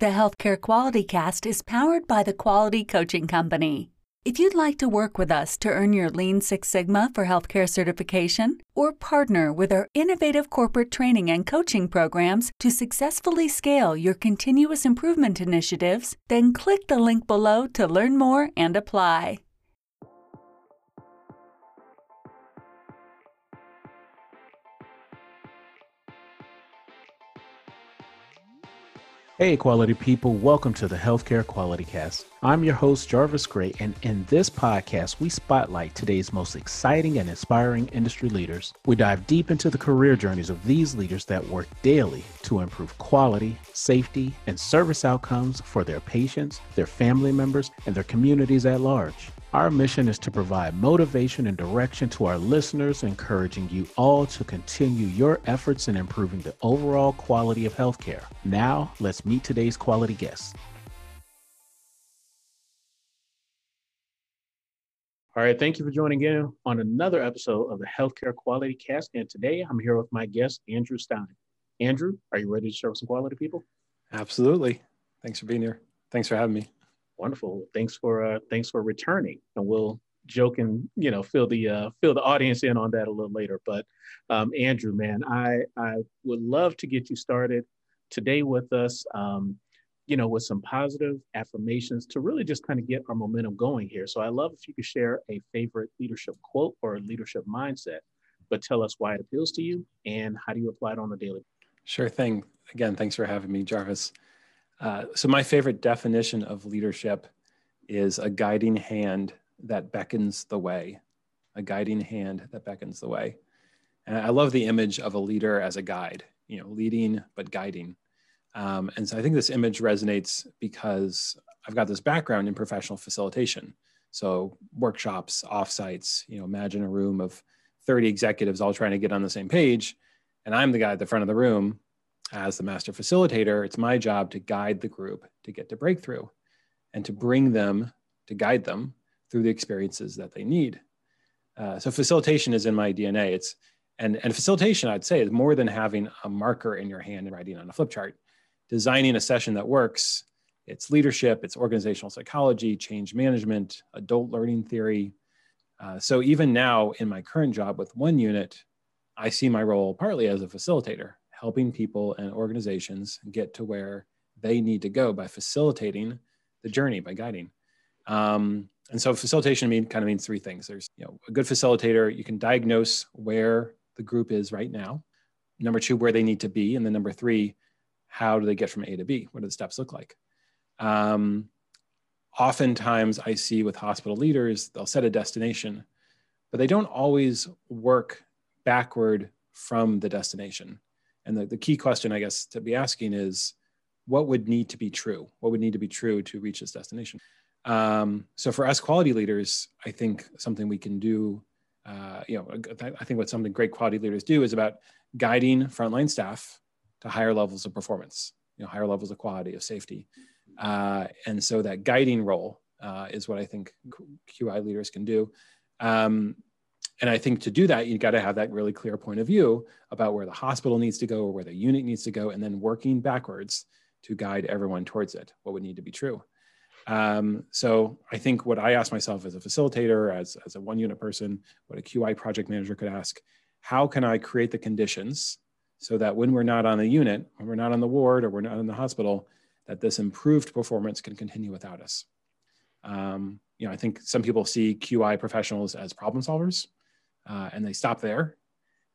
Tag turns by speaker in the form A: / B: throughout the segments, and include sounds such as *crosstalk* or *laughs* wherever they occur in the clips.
A: The Healthcare Quality Cast is powered by the Quality Coaching Company. If you'd like to work with us to earn your Lean Six Sigma for healthcare certification or partner with our innovative corporate training and coaching programs to successfully scale your continuous improvement initiatives, then click the link below to learn more and apply.
B: Hey, quality people, welcome to the Healthcare Quality Cast. I'm your host, Jarvis Gray, and in this podcast, we spotlight today's most exciting and inspiring industry leaders. We dive deep into the career journeys of these leaders that work daily to improve quality, safety, and service outcomes for their patients, their family members, and their communities at large. Our mission is to provide motivation and direction to our listeners, encouraging you all to continue your efforts in improving the overall quality of healthcare. Now, let's meet today's quality guests. All right, thank you for joining in on another episode of the Healthcare Quality Cast. And today I'm here with my guest, Andrew Stein. Andrew, are you ready to share with some quality people?
C: Absolutely. Thanks for being here. Thanks for having me.
B: Wonderful. Thanks for uh, thanks for returning, and we'll joke and you know fill the uh, fill the audience in on that a little later. But um, Andrew, man, I I would love to get you started today with us. Um, you know, with some positive affirmations to really just kind of get our momentum going here. So I love if you could share a favorite leadership quote or leadership mindset, but tell us why it appeals to you and how do you apply it on a daily.
C: Sure thing. Again, thanks for having me, Jarvis. Uh, so, my favorite definition of leadership is a guiding hand that beckons the way. A guiding hand that beckons the way. And I love the image of a leader as a guide, you know, leading but guiding. Um, and so I think this image resonates because I've got this background in professional facilitation. So workshops, offsites, you know, imagine a room of 30 executives all trying to get on the same page. And I'm the guy at the front of the room as the master facilitator, it's my job to guide the group to get to breakthrough and to bring them, to guide them through the experiences that they need. Uh, so facilitation is in my DNA. It's and and facilitation, I'd say, is more than having a marker in your hand and writing on a flip chart. Designing a session that works. It's leadership, it's organizational psychology, change management, adult learning theory. Uh, so even now in my current job with 1Unit, I see my role partly as a facilitator helping people and organizations get to where they need to go by facilitating the journey, by guiding. Um, and so facilitation mean, kind of means three things. There's you know, a good facilitator, you can diagnose where the group is right now. Number two, where they need to be. And then number three, how do they get from A to B? What do the steps look like? Um, oftentimes I see with hospital leaders, they'll set a destination, but they don't always work backward from the destination. And the, the key question, I guess, to be asking is what would need to be true? What would need to be true to reach this destination? Um, so for us quality leaders, I think something we can do, uh, you know, I think what something great quality leaders do is about guiding frontline staff to higher levels of performance, you know, higher levels of quality, of safety. Uh, and so that guiding role uh, is what I think QI leaders can do. Um, and I think to do that, you got to have that really clear point of view about where the hospital needs to go or where the unit needs to go, and then working backwards to guide everyone towards it, what would need to be true. Um, so I think what I ask myself as a facilitator, as, as a 1Unit person, what a QI project manager could ask, how can I create the conditions so that when we're not on the unit, when we're not on the ward or we're not in the hospital, that this improved performance can continue without us. Um, you know, I think some people see QI professionals as problem solvers uh, and they stop there.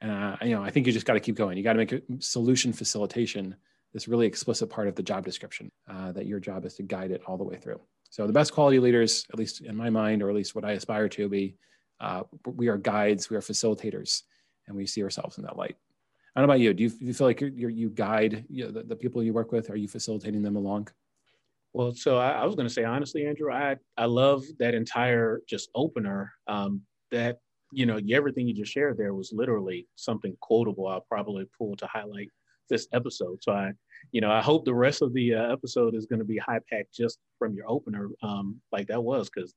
C: Uh, you know, I think you just got to keep going. You got to make a solution facilitation this really explicit part of the job description uh, that your job is to guide it all the way through. So the best quality leaders, at least in my mind, or at least what I aspire to be, uh, we are guides, we are facilitators, and we see ourselves in that light. I don't know about you. Do you, do you feel like you're, you guide you know, the, the, people you work with? Are you facilitating them along?
B: Well, so I, I was going to say honestly, Andrew, I I love that entire just opener. Um, that you know, everything you just shared there was literally something quotable. I'll probably pull to highlight this episode. So I, you know, I hope the rest of the uh, episode is going to be high packed just from your opener, um, like that was, because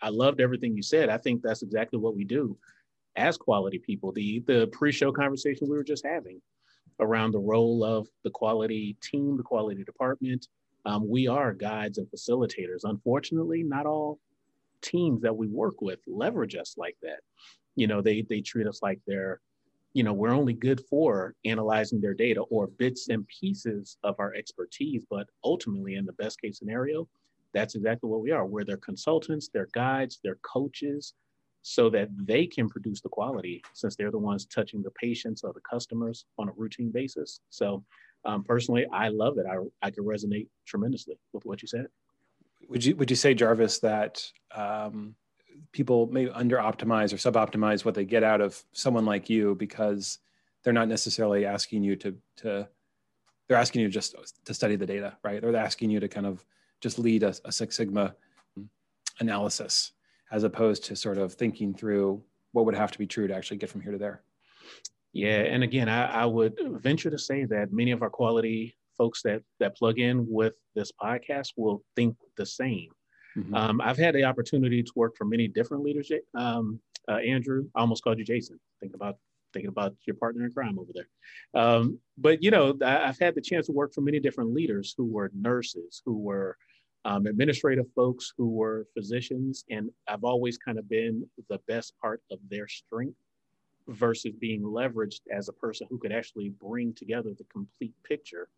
B: I loved everything you said. I think that's exactly what we do as quality people. The the pre show conversation we were just having, around the role of the quality team, the quality department. Um, we are guides and facilitators. Unfortunately, not all teams that we work with leverage us like that. You know, they they treat us like they're, you know, we're only good for analyzing their data or bits and pieces of our expertise. But ultimately, in the best case scenario, that's exactly what we are. We're their consultants, their guides, their coaches, so that they can produce the quality since they're the ones touching the patients or the customers on a routine basis. So um, personally, I love it. I, I can resonate tremendously with what you said.
C: Would you, would you say, Jarvis, that um, people may under optimize or sub optimize what they get out of someone like you because they're not necessarily asking you to, to they're asking you just to study the data, right? They're asking you to kind of just lead a, a Six Sigma analysis as opposed to sort of thinking through what would have to be true to actually get from here to there.
B: Yeah, and again, I, I would venture to say that many of our quality folks that that plug in with this podcast will think the same. Mm-hmm. Um, I've had the opportunity to work for many different leaders. Um, uh, Andrew, I almost called you Jason. Thinking about thinking about your partner in crime over there. Um, but you know, I, I've had the chance to work for many different leaders who were nurses, who were um, administrative folks who were physicians, and I've always kind of been the best part of their strength versus being leveraged as a person who could actually bring together the complete picture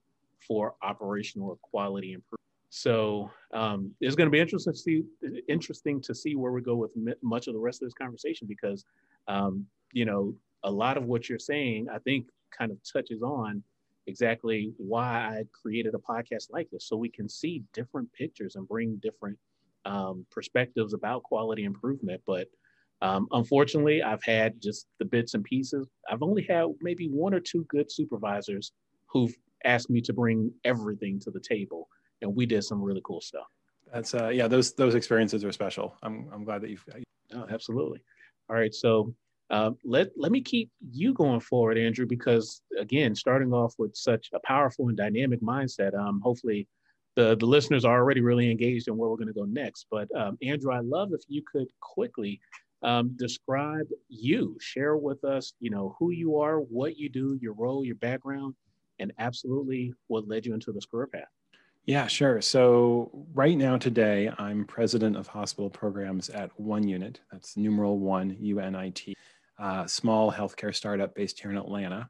B: for operational quality improvement. So um, it's going to be interesting to see interesting to see where we go with much of the rest of this conversation because um, you know a lot of what you're saying I think kind of touches on exactly why I created a podcast like this, so we can see different pictures and bring different um, perspectives about quality improvement. But um, unfortunately, I've had just the bits and pieces. I've only had maybe one or two good supervisors who've asked me to bring everything to the table, and we did some really cool stuff.
C: That's uh, yeah, those those experiences are special. I'm I'm glad that you've.
B: Oh, absolutely. All right, so uh, let let me keep you going forward, Andrew, because again, starting off with such a powerful and dynamic mindset, um, hopefully the the listeners are already really engaged in where we're going to go next. But um, Andrew, I love if you could quickly um, describe you, share with us, you know, who you are, what you do, your role, your background, and absolutely what led you into this career path.
C: Yeah, sure. So right now, today, I'm president of hospital programs at 1Unit. That's numeral one, U N I T uh, small healthcare startup based here in Atlanta.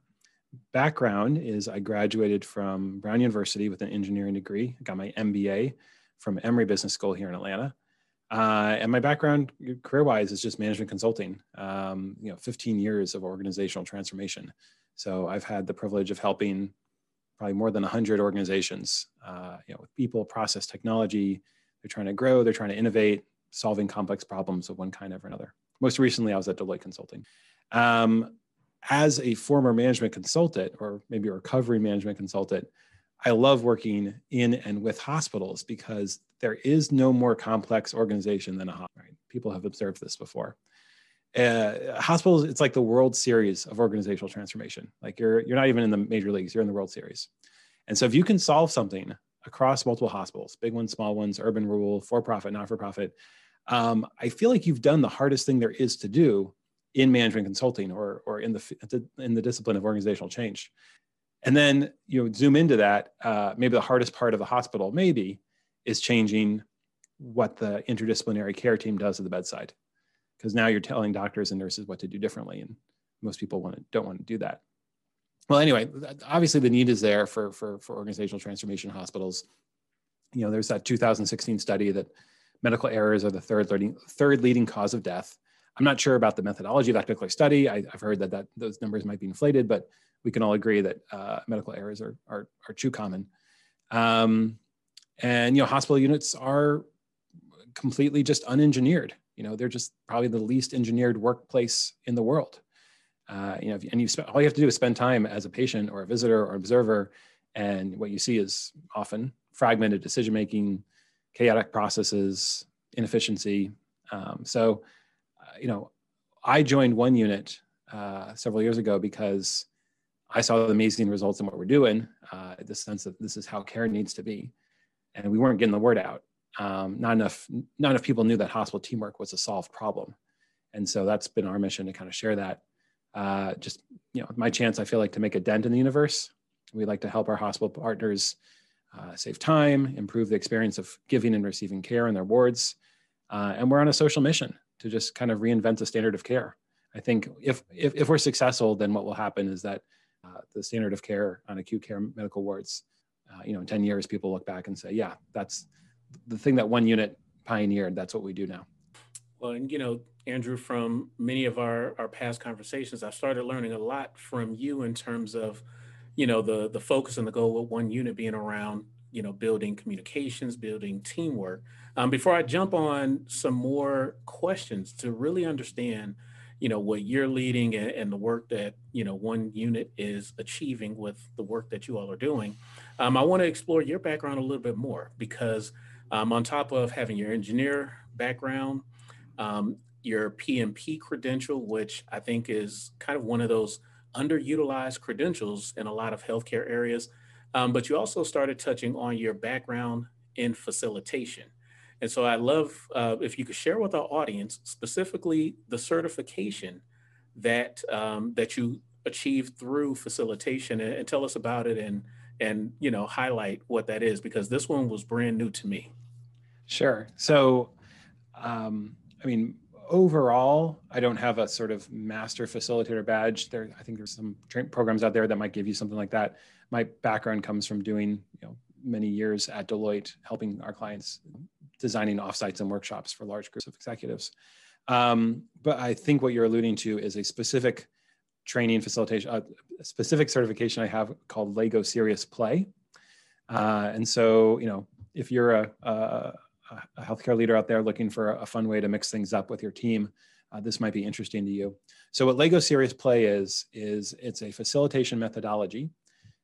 C: Background is I graduated from Brown University with an engineering degree. I got my MBA from Emory Business School here in Atlanta. Uh, and my background career-wise is just management consulting. Um, you know, 15 years of organizational transformation. So I've had the privilege of helping probably more than 100 organizations, uh, you know, with people, process, technology. They're trying to grow, they're trying to innovate, solving complex problems of one kind or another. Most recently, I was at Deloitte Consulting. Um, as a former management consultant, or maybe a recovery management consultant, I love working in and with hospitals because there is no more complex organization than a hospital. People have observed this before. Uh, hospitals, it's like the World Series of organizational transformation. Like you're you're not even in the major leagues; you're in the World Series. And so, if you can solve something across multiple hospitals, big ones, small ones, urban, rural, for-profit, not-for-profit, um, I feel like you've done the hardest thing there is to do in management consulting or, or in, the, in the discipline of organizational change. And then you know, zoom into that, uh, maybe the hardest part of the hospital maybe is changing what the interdisciplinary care team does at the bedside. Because now you're telling doctors and nurses what to do differently. And most people want to, don't want to do that. Well, anyway, obviously the need is there for, for, for organizational transformation hospitals. You know, there's that 2016 study that medical errors are the third leading, third leading cause of death. I'm not sure about the methodology of that particular study. I, have heard that, that those numbers might be inflated, but we can all agree that uh, medical errors are, are, are too common. Um, and, you know, hospital units are completely just unengineered. You know, they're just probably the least engineered workplace in the world. Uh, you know, and you spend, all you have to do is spend time as a patient or a visitor or observer, and what you see is often fragmented decision making, chaotic processes, inefficiency. Um, so, uh, you know, I joined 1Unit uh, several years ago because I saw the amazing results in what we're doing, uh, the sense that this is how care needs to be. And we weren't getting the word out. Um, not enough, not enough people knew that hospital teamwork was a solved problem. And so that's been our mission to kind of share that uh, just you know my chance. I feel like to make a dent in the universe. We like to help our hospital partners uh, save time, improve the experience of giving and receiving care in their wards, uh, and we're on a social mission to just kind of reinvent the standard of care. I think if if, if we're successful, then what will happen is that uh, the standard of care on acute care medical wards, uh, you know, in 10 years, people look back and say, yeah, that's the thing that 1Unit pioneered. That's what we do now.
B: Well, and you know, Andrew, from many of our, our past conversations, I started learning a lot from you in terms of, you know, the the focus and the goal of 1Unit being around, you know, building communications, building teamwork. Um, before I jump on some more questions to really understand, you know, what you're leading and, and the work that you know 1Unit is achieving with the work that you all are doing, um, I want to explore your background a little bit more because um, on top of having your engineer background um, your PMP credential, which I think is kind of one of those underutilized credentials in a lot of healthcare areas. Um, but you also started touching on your background in facilitation. And so I'd love uh, if you could share with our audience specifically the certification that um, that you achieved through facilitation and, and, tell us about it and and you know highlight what that is because this one was brand new to me.
C: Sure. So um, I mean, overall, I don't have a sort of master facilitator badge. There, I think there's some programs out there that might give you something like that. My background comes from doing, you know, many years at Deloitte, helping our clients designing offsites and workshops for large groups of executives. Um, but I think what you're alluding to is a specific training facilitation, a specific certification I have called Lego Serious Play. Uh, and so, you know, if you're a, a a healthcare leader out there looking for a fun way to mix things up with your team, uh, this might be interesting to you. So what Lego Serious Play is, is it's a facilitation methodology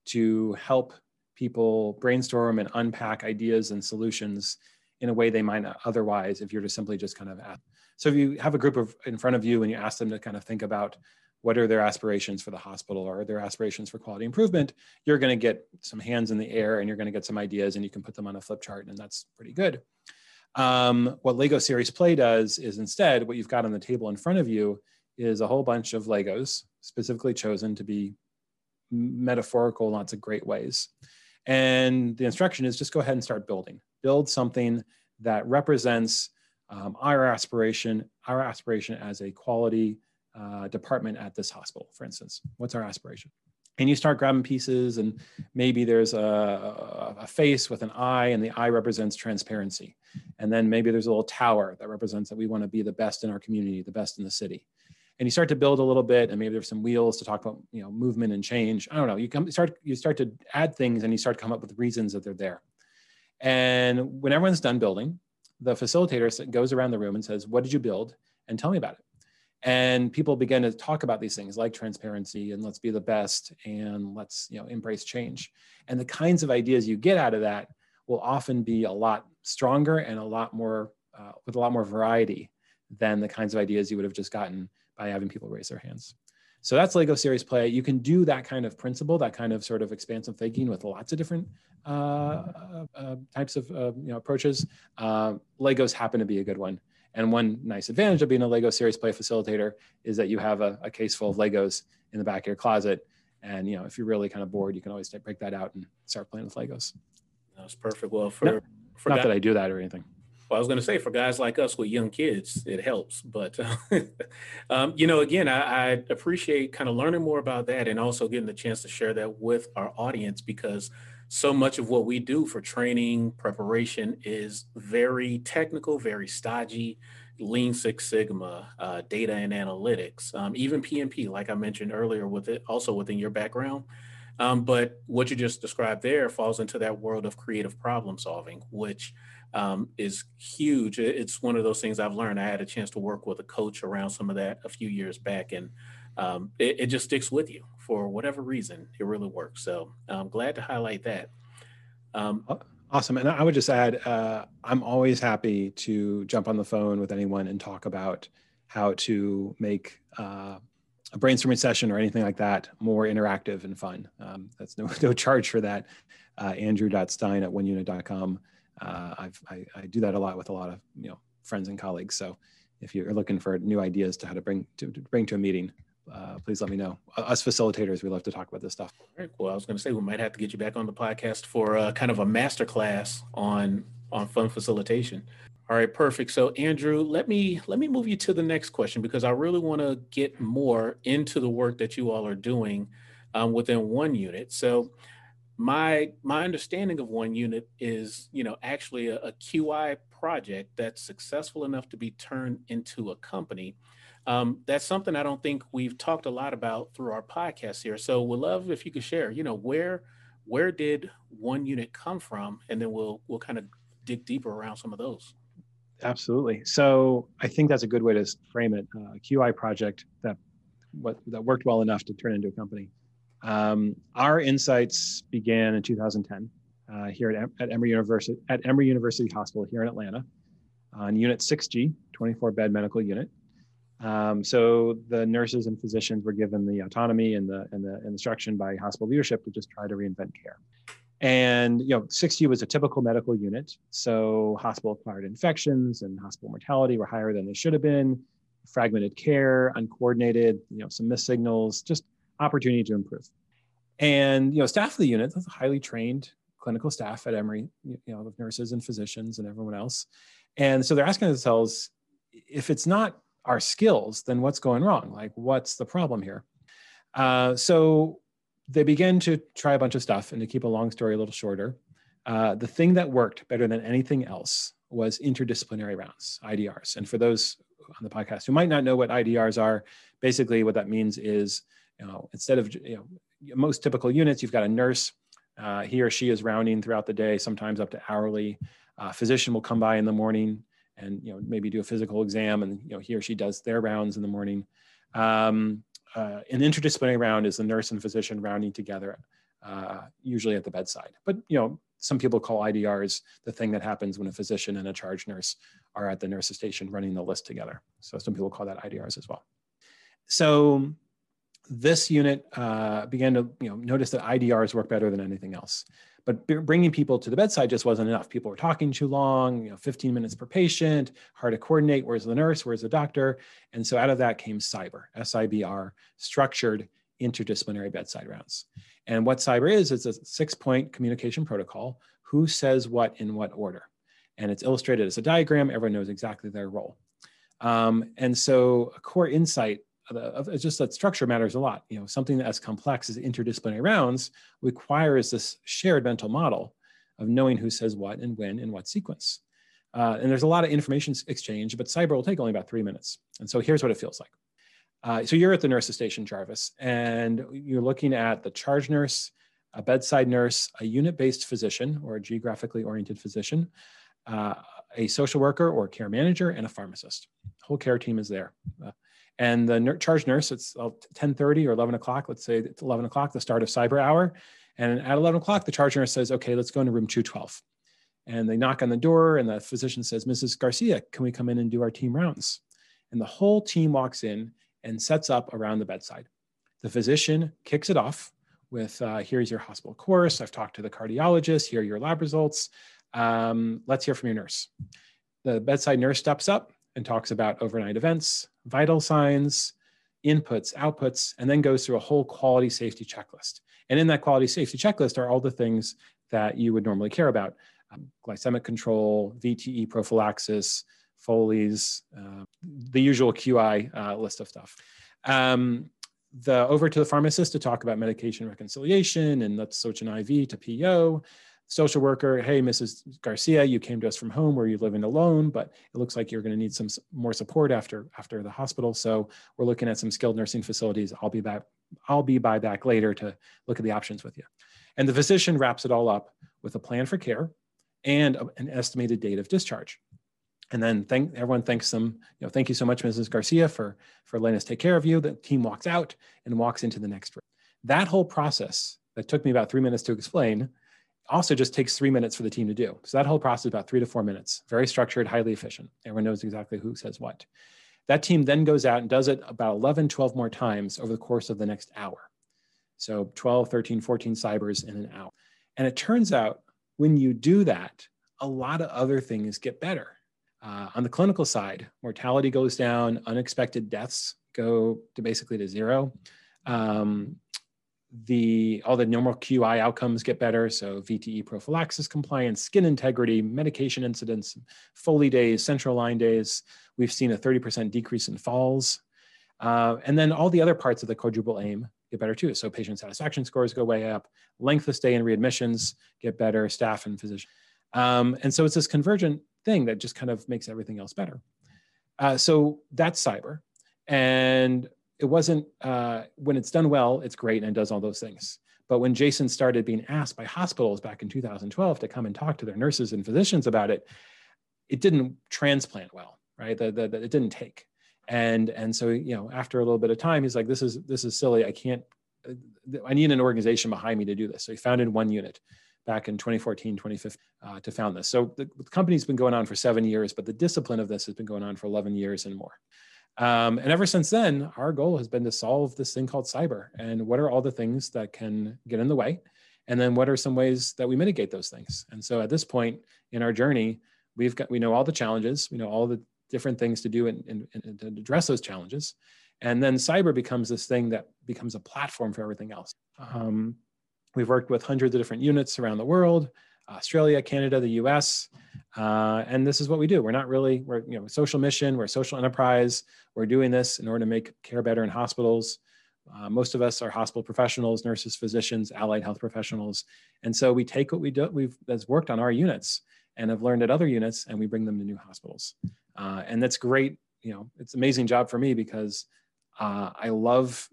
C: to help people brainstorm and unpack ideas and solutions in a way they might not otherwise if you're just simply just kind of at. So if you have a group of in front of you and you ask them to kind of think about what are their aspirations for the hospital or their aspirations for quality improvement, you're going to get some hands in the air and you're going to get some ideas and you can put them on a flip chart and that's pretty good. Um, what Lego Serious Play does is instead what you've got on the table in front of you is a whole bunch of Legos specifically chosen to be metaphorical in lots of great ways. And the instruction is just go ahead and start building. Build something that represents um, our aspiration, our aspiration as a quality uh, department at this hospital, for instance? What's our aspiration? And you start grabbing pieces, and maybe there's a, a, face with an eye, and the eye represents transparency. And then maybe there's a little tower that represents that we want to be the best in our community, the best in the city. And you start to build a little bit, and maybe there's some wheels to talk about, you know, movement and change. I don't know. You come start you start to add things, and you start to come up with reasons that they're there. And when everyone's done building, the facilitator goes around the room and says, "What did you build?" and tell me about it and people begin to talk about these things like transparency and let's be the best and let's you know embrace change. And the kinds of ideas you get out of that will often be a lot stronger and a lot more uh, with a lot more variety than the kinds of ideas you would have just gotten by having people raise their hands. So that's lego serious play. You can do that kind of principle that kind of sort of expansive thinking with lots of different uh, uh, uh types of uh, you know approaches. Uh, legos happen to be a good one and one nice advantage of being a Lego Serious Play facilitator is that you have a, a, case full of Legos in the back of your closet. And you know, if you're really kind of bored, you can always break that out and start playing with Legos.
B: That's perfect. Well, for,
C: no,
B: for
C: not guys, that I do that or anything.
B: Well, I was going to say for guys like us with young kids, it helps. But *laughs* um, you know, again, I, I appreciate kind of learning more about that and also getting the chance to share that with our audience because so much of what we do for training preparation is very technical, very stodgy, Lean Six Sigma, uh, data and analytics, um, even PMP, like I mentioned earlier, with it also within your background. Um, but what you just described there falls into that world of creative problem solving, which um, is huge. It's one of those things I've learned. I had a chance to work with a coach around some of that a few years back, and um, it, it, just sticks with you for whatever reason. It really works. So I'm glad to highlight that.
C: Um, awesome. And I would just add, uh, I'm always happy to jump on the phone with anyone and talk about how to make uh, a brainstorming session or anything like that more interactive and fun. Um, that's no, *laughs* no charge for that. Uh, Andrew.stein at oneunit.com. Uh, I've, I, I do that a lot with a lot of you know friends and colleagues. So if you're looking for new ideas to how to bring to, to bring to a meeting, uh, please let me know. Us facilitators, we love to talk about this stuff.
B: All right. Well, I was going to say we might have to get you back on the podcast for uh, kind of a master class on on fund facilitation. All right, perfect. So Andrew, let me let me move you to the next question because I really want to get more into the work that you all are doing um, within 1Unit. So my my understanding of 1Unit is you know actually a, a qi project that's successful enough to be turned into a company um, that's something i don't think we've talked a lot about through our podcast here. So we'd love if you could share you know where where did 1Unit come from? And then we'll we'll kind of dig deeper around some of those.
C: Absolutely. So i think that's a good way to frame it uh, a qi project that what that worked well enough to turn into a company. Um, our insights began in 2010 uh, here at, at, Emory University at Emory University Hospital here in Atlanta on Unit 6G, 24 bed medical unit. Um, so the nurses and physicians were given the autonomy and the and the instruction by hospital leadership to just try to reinvent care. And you know, 6G was a typical medical unit, so hospital-acquired infections and hospital mortality were higher than they should have been. Fragmented care, uncoordinated, you know, some missed signals, just opportunity to improve. And you know, staff of the unit, highly trained clinical staff at Emory, you know, nurses and physicians and everyone else. And so they're asking themselves, if it's not our skills, then what's going wrong? Like, what's the problem here? Uh, so they began to try a bunch of stuff. And to keep a long story a little shorter, uh, the thing that worked better than anything else was interdisciplinary rounds, IDRs. And for those on the podcast who might not know what IDRs are, basically what that means is you know, instead of you know, most typical units, you've got a nurse. Uh, he or she is rounding throughout the day, sometimes up to hourly. Uh, physician will come by in the morning and you know maybe do a physical exam, and you know he or she does their rounds in the morning. Um, uh, an interdisciplinary round is the nurse and physician rounding together, uh, usually at the bedside. But you know some people call IDRs the thing that happens when a physician and a charge nurse are at the nurse's station running the list together. So some people call that IDRs as well. So this unit uh, began to you know, notice that IDRs work better than anything else. But bringing people to the bedside just wasn't enough. People were talking too long, you know, 15 minutes per patient, hard to coordinate. Where's the nurse? Where's the doctor? And so out of that came SIBR, S-I-B-R, structured interdisciplinary bedside rounds. And what SIBR is, it's a six-point communication protocol. Who says what in what order? And it's illustrated as a diagram. Everyone knows exactly their role. Um, and so a core insight it's just that structure matters a lot. You know, something as complex as interdisciplinary rounds requires this shared mental model of knowing who says what and when in what sequence. Uh, and there's a lot of information exchange, but SIBR will take only about three minutes. And so here's what it feels like. Uh, so you're at the nurse's station, Jarvis, and you're looking at the charge nurse, a bedside nurse, a unit-based physician or a geographically oriented physician, uh, a social worker or care manager, and a pharmacist. Whole care team is there. Uh, and the charge nurse, it's 10.30 or 11 o'clock, let's say it's 11 o'clock, the start of SIBR hour. And at 11 o'clock, the charge nurse says, okay, let's go into room 212. And they knock on the door and the physician says, Mrs. Garcia, can we come in and do our team rounds? And the whole team walks in and sets up around the bedside. The physician kicks it off with, uh, here's your hospital course. I've talked to the cardiologist. Here are your lab results. Um, let's hear from your nurse. The bedside nurse steps up and talks about overnight events, vital signs, inputs, outputs, and then goes through a whole quality safety checklist. And in that quality safety checklist are all the things that you would normally care about um, glycemic control, VTE prophylaxis, Foley's, uh, the usual QI uh, list of stuff. Um, the over to the pharmacist to talk about medication reconciliation and let's switch an IV to PO social worker, hey, Mrs. Garcia, you came to us from home where you're living alone, but it looks like you're going to need some more support after after the hospital. So we're looking at some skilled nursing facilities. I'll be back. I'll be by back later to look at the options with you. And the physician wraps it all up with a plan for care and an estimated date of discharge. And then thank everyone thanks them. You know, thank you so much, Mrs. Garcia, for for letting us take care of you. The team walks out and walks into the next room. That whole process that took me about three minutes to explain also just takes three minutes for the team to do. So that whole process is about three to four minutes, very structured, highly efficient. Everyone knows exactly who says what. That team then goes out and does it about 11, 12 more times over the course of the next hour. So 12, 13, 14 SIBRs in an hour. And it turns out when you do that, a lot of other things get better. Uh, on the clinical side, mortality goes down, unexpected deaths go to basically to zero. Um, the all the normal QI outcomes get better. So VTE prophylaxis compliance, skin integrity, medication incidents, Foley days, central line days. We've seen a 30% decrease in falls. Uh, and then all the other parts of the quadruple aim get better too. So patient satisfaction scores go way up, length of stay and readmissions get better, staff and physician. Um, and so it's this convergent thing that just kind of makes everything else better. Uh, so that's SIBR. And it wasn't, uh, when it's done well, it's great and it does all those things. But when Jason started being asked by hospitals back in 2012 to come and talk to their nurses and physicians about it, it didn't transplant well, right? That it didn't take. And, and so, you know, after a little bit of time, he's like, this is, this is silly. I can't, I need an organization behind me to do this. So he founded 1Unit back in 2014, 2015 uh, to found this. So the, the, company's been going on for seven years, but the discipline of this has been going on for 11 years and more. Um, and ever since then, our goal has been to solve this thing called SIBR. And what are all the things that can get in the way? And then what are some ways that we mitigate those things? And so at this point in our journey, we've got we know all the challenges, we know all the different things to do and, and, and to address those challenges. And then SIBR becomes this thing that becomes a platform for everything else. Um, we've worked with hundreds of different units around the world, Australia, Canada, the US. Uh, and this is what we do. We're not really, we're, you know, social mission, we're a social enterprise. We're doing this in order to make care better in hospitals. Uh, most of us are hospital professionals, nurses, physicians, allied health professionals. And so we take what we do, we've that's worked on our units and have learned at other units and we bring them to new hospitals. Uh, and that's great. You know, it's amazing job for me because uh, I love,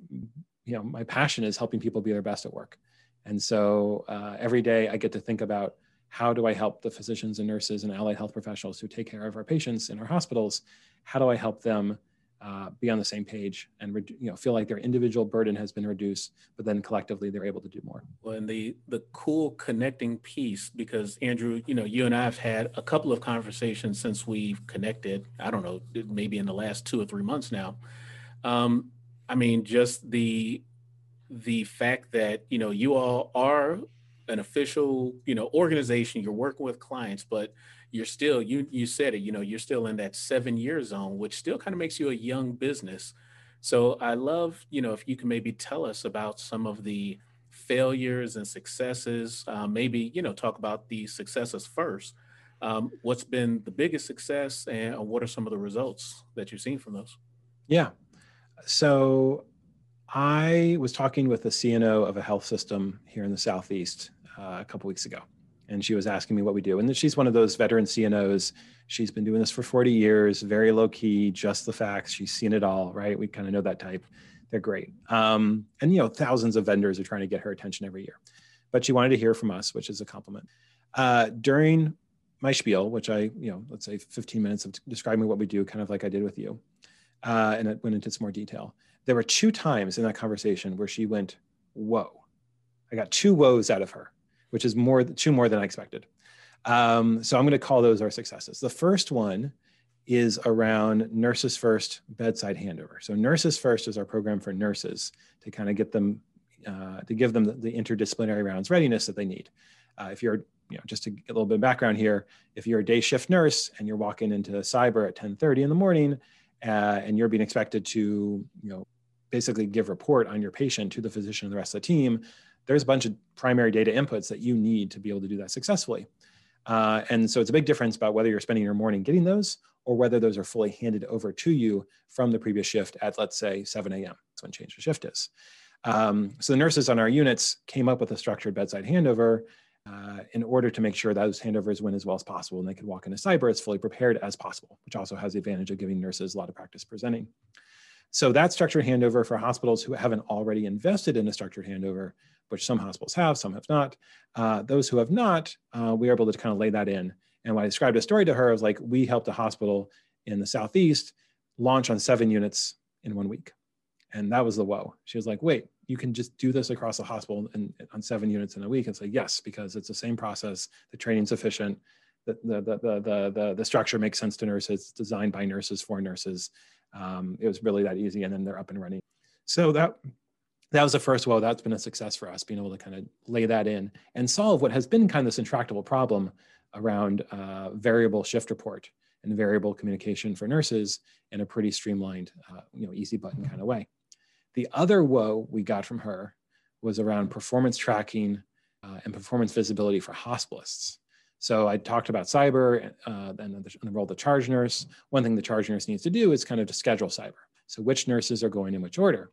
C: you know, my passion is helping people be their best at work. And so uh, every day I get to think about how do I help the physicians and nurses and allied health professionals who take care of our patients in our hospitals? How do I help them uh, be on the same page and you know feel like their individual burden has been reduced, but then collectively they're able to do more.
B: Well, and the the cool connecting piece because Andrew, you know, you and I have had a couple of conversations since we've connected. I don't know, maybe in the last two or three months now. Um, I mean, just the the fact that you know you all are an official you know organization you're working with clients but you're still you you said it you know you're still in that seven year zone which still kind of makes you a young business. So i love you know if you can maybe tell us about some of the failures and successes uh, maybe you know talk about the successes first. Um, what's been the biggest success and what are some of the results that you've seen from those?
C: Yeah. So I was talking with the CNO of a health system here in the Southeast uh, a couple weeks ago, and she was asking me what we do. And she's one of those veteran CNOs. She's been doing this for 40 years, very low key, just the facts. She's seen it all, right? We kind of know that type. They're great. Um, and, you know, thousands of vendors are trying to get her attention every year. But she wanted to hear from us, which is a compliment. Uh, during my spiel, which I, you know, let's say 15 minutes of describing what we do, kind of like I did with you, uh, and it went into some more detail there were two times in that conversation where she went, whoa. I got two woes out of her, which is more two more than I expected. Um, so I'm going to call those our successes. The first one is around Nurses First bedside handover. So Nurses First is our program for nurses to kind of get them uh, to give them the, the, interdisciplinary rounds readiness that they need. Uh, if you're you know, just to get a little bit of background here, if you're a day shift nurse and you're walking into SIBR at 10:30 in the morning, uh, and you're being expected to, you know, basically give report on your patient to the physician and the rest of the team, there's a bunch of primary data inputs that you need to be able to do that successfully. Uh, and so it's a big difference about whether you're spending your morning getting those or whether those are fully handed over to you from the previous shift at, let's say, 7 a.m. That's when change of shift is. Um, so the nurses on our units came up with a structured bedside handover uh, in order to make sure those handovers went as well as possible and they could walk into SIBR as fully prepared as possible, which also has the advantage of giving nurses a lot of practice presenting. So that structured handover for hospitals who haven't already invested in a structured handover, which some hospitals have, some have not. Uh, those who have not, uh, we are able to kind of lay that in. And when I described a story to her, I was like, we helped a hospital in the Southeast launch on seven units in one week. And that was the whoa. She was like, wait, you can just do this across the hospital and on seven units in a week. And say, yes, because it's the same process. The training's efficient. The, the, the, the, the, the structure makes sense to nurses. Designed by nurses for nurses. Um, it was really that easy. And then they're up and running. So that, that was the first whoa. That's been a success for us, being able to kind of lay that in and solve what has been kind of this intractable problem around uh, variable shift report and variable communication for nurses in a pretty streamlined, uh, you know, easy button kind of way. The other whoa we got from her was around performance tracking uh, and performance visibility for hospitalists. So I talked about SIBR uh, and, the, the role of the charge nurse. One thing the charge nurse needs to do is kind of to schedule SIBR. So which nurses are going in which order?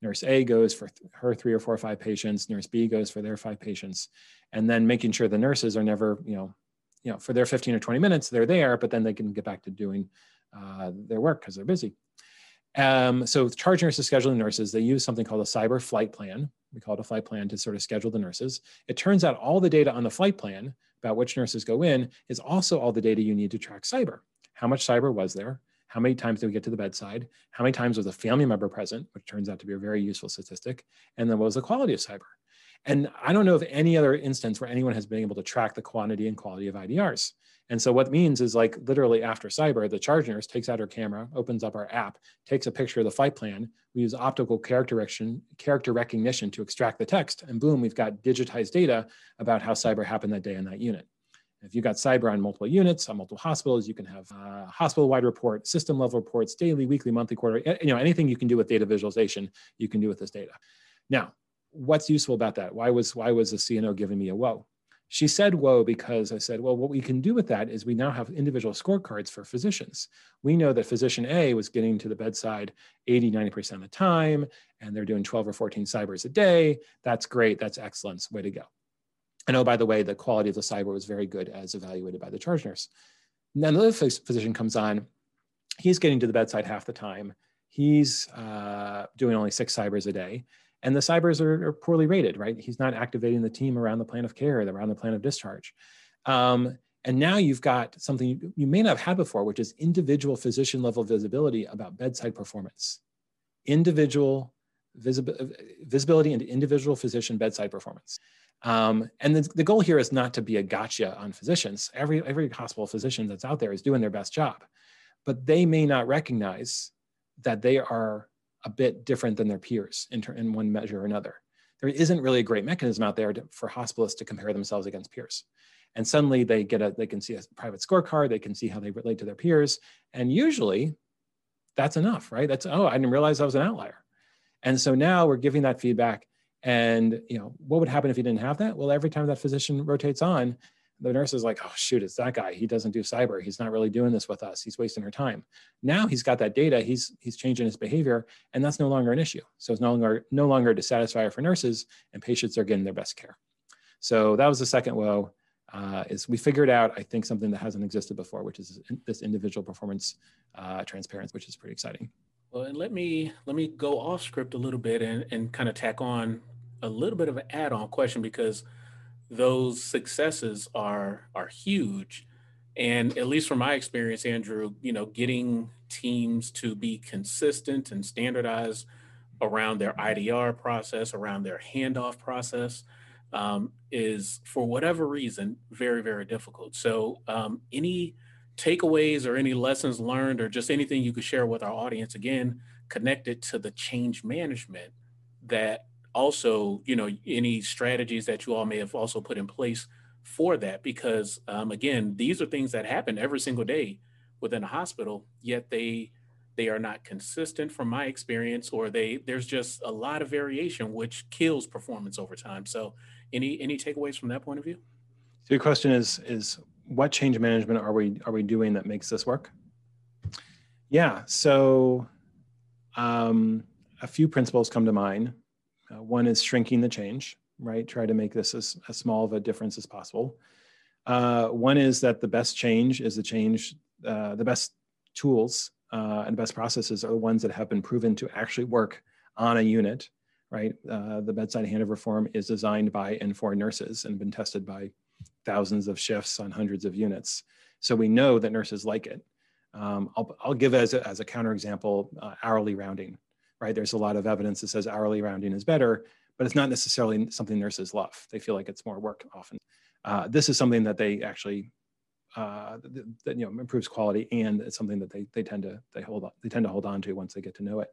C: Nurse A goes for th- her three or four or five patients. Nurse B goes for their five patients, and then making sure the nurses are never, you know, you know, for their 15 or 20 minutes, they're there, but then they can get back to doing uh, their work because they're busy. Um, so charge nurses scheduling nurses, they use something called a SIBR flight plan. We call it a flight plan to sort of schedule the nurses. It turns out all the data on the flight plan about which nurses go in is also all the data you need to track SIBR. How much SIBR was there? How many times did we get to the bedside? How many times was a family member present, which turns out to be a very useful statistic? And then what was the quality of SIBR? And I don't know of any other instance where anyone has been able to track the quantity and quality of IDRs. And so what it means is like literally after SIBR, the charge nurse takes out her camera, opens up our app, takes a picture of the flight plan. We use optical character recognition, character recognition to extract the text, and boom, we've got digitized data about how SIBR happened that day in that unit. If you've got SIBR on multiple units, on multiple hospitals, you can have uh, hospital-wide report, system-level reports, daily, weekly, monthly, quarterly. You know, anything you can do with data visualization, you can do with this data. Now, what's useful about that? Why was why was the CNO giving me a whoa? She said whoa because I said, well, what we can do with that is we now have individual scorecards for physicians. We know that physician A was getting to the bedside 80, 90% of the time, and they're doing 12 or 14 SIBRs a day. That's great. That's excellence. Way to go. And oh, by the way, the quality of the SIBR was very good as evaluated by the charge nurse. Then another physician comes on. He's getting to the bedside half the time. He's uh, doing only six SIBRs a day and the SIBRs are, are, poorly rated, right? He's not activating the team around the plan of care, around the plan of discharge. Um, and now you've got something you, may not have had before, which is individual physician level visibility about bedside performance. Individual visibility, visibility into individual physician bedside performance. Um, and the, the goal here is not to be a gotcha on physicians. Every, every hospital physician that's out there is doing their best job, but they may not recognize that they are a bit different than their peers in, in one measure or another. There isn't really a great mechanism out there to, for hospitalists to compare themselves against peers. And suddenly they get a, they can see a private scorecard, they can see how they relate to their peers. And usually that's enough, right? That's, oh, I didn't realize I was an outlier. And so now we're giving that feedback. And you know, what would happen if you didn't have that? Well, every time that physician rotates on, the nurse is like, oh, shoot, it's that guy. He doesn't do SIBR. He's not really doing this with us. He's wasting her time. Now he's got that data. He's he's changing his behavior, and that's no longer an issue. So it's no longer no longer a dissatisfier for nurses, and patients are getting their best care. So that was the second whoa. Uh, is we figured out, I think, something that hasn't existed before, which is this individual performance uh, transparency, which is pretty exciting.
B: Well, and let me let me go off script a little bit and, and kind of tack on a little bit of an add-on question because those successes are are huge. And at least from my experience andrew you know getting teams to be consistent and standardized around their idr process around their handoff process um, is for whatever reason very very difficult. So um, any takeaways or any lessons learned or just anything you could share with our audience again connected to the change management that also, you know, any strategies that you all may have also put in place for that, because um, again, these are things that happen every single day within a hospital, yet they they are not consistent from my experience, or they there's just a lot of variation, which kills performance over time. So, any any takeaways from that point of view?
C: So your question is is what change management are we are we doing that makes this work? Yeah, so um, a few principles come to mind. Uh, one is shrinking the change, right? Try to make this as, as small of a difference as possible. Uh, one is that the best change is the change, uh, the best tools uh, and best processes are the ones that have been proven to actually work on a unit, right? Uh, the bedside handover form is designed by and for nurses and been tested by thousands of shifts on hundreds of units. So we know that nurses like it. Um, I'll, I'll, give as a, as a counterexample uh, hourly rounding, right? There's a lot of evidence that says hourly rounding is better, but it's not necessarily something nurses love. They feel like it's more work often. Uh, this is something that they actually uh, that you know improves quality, and it's something that they they tend to they hold on, they tend to hold on to once they get to know it.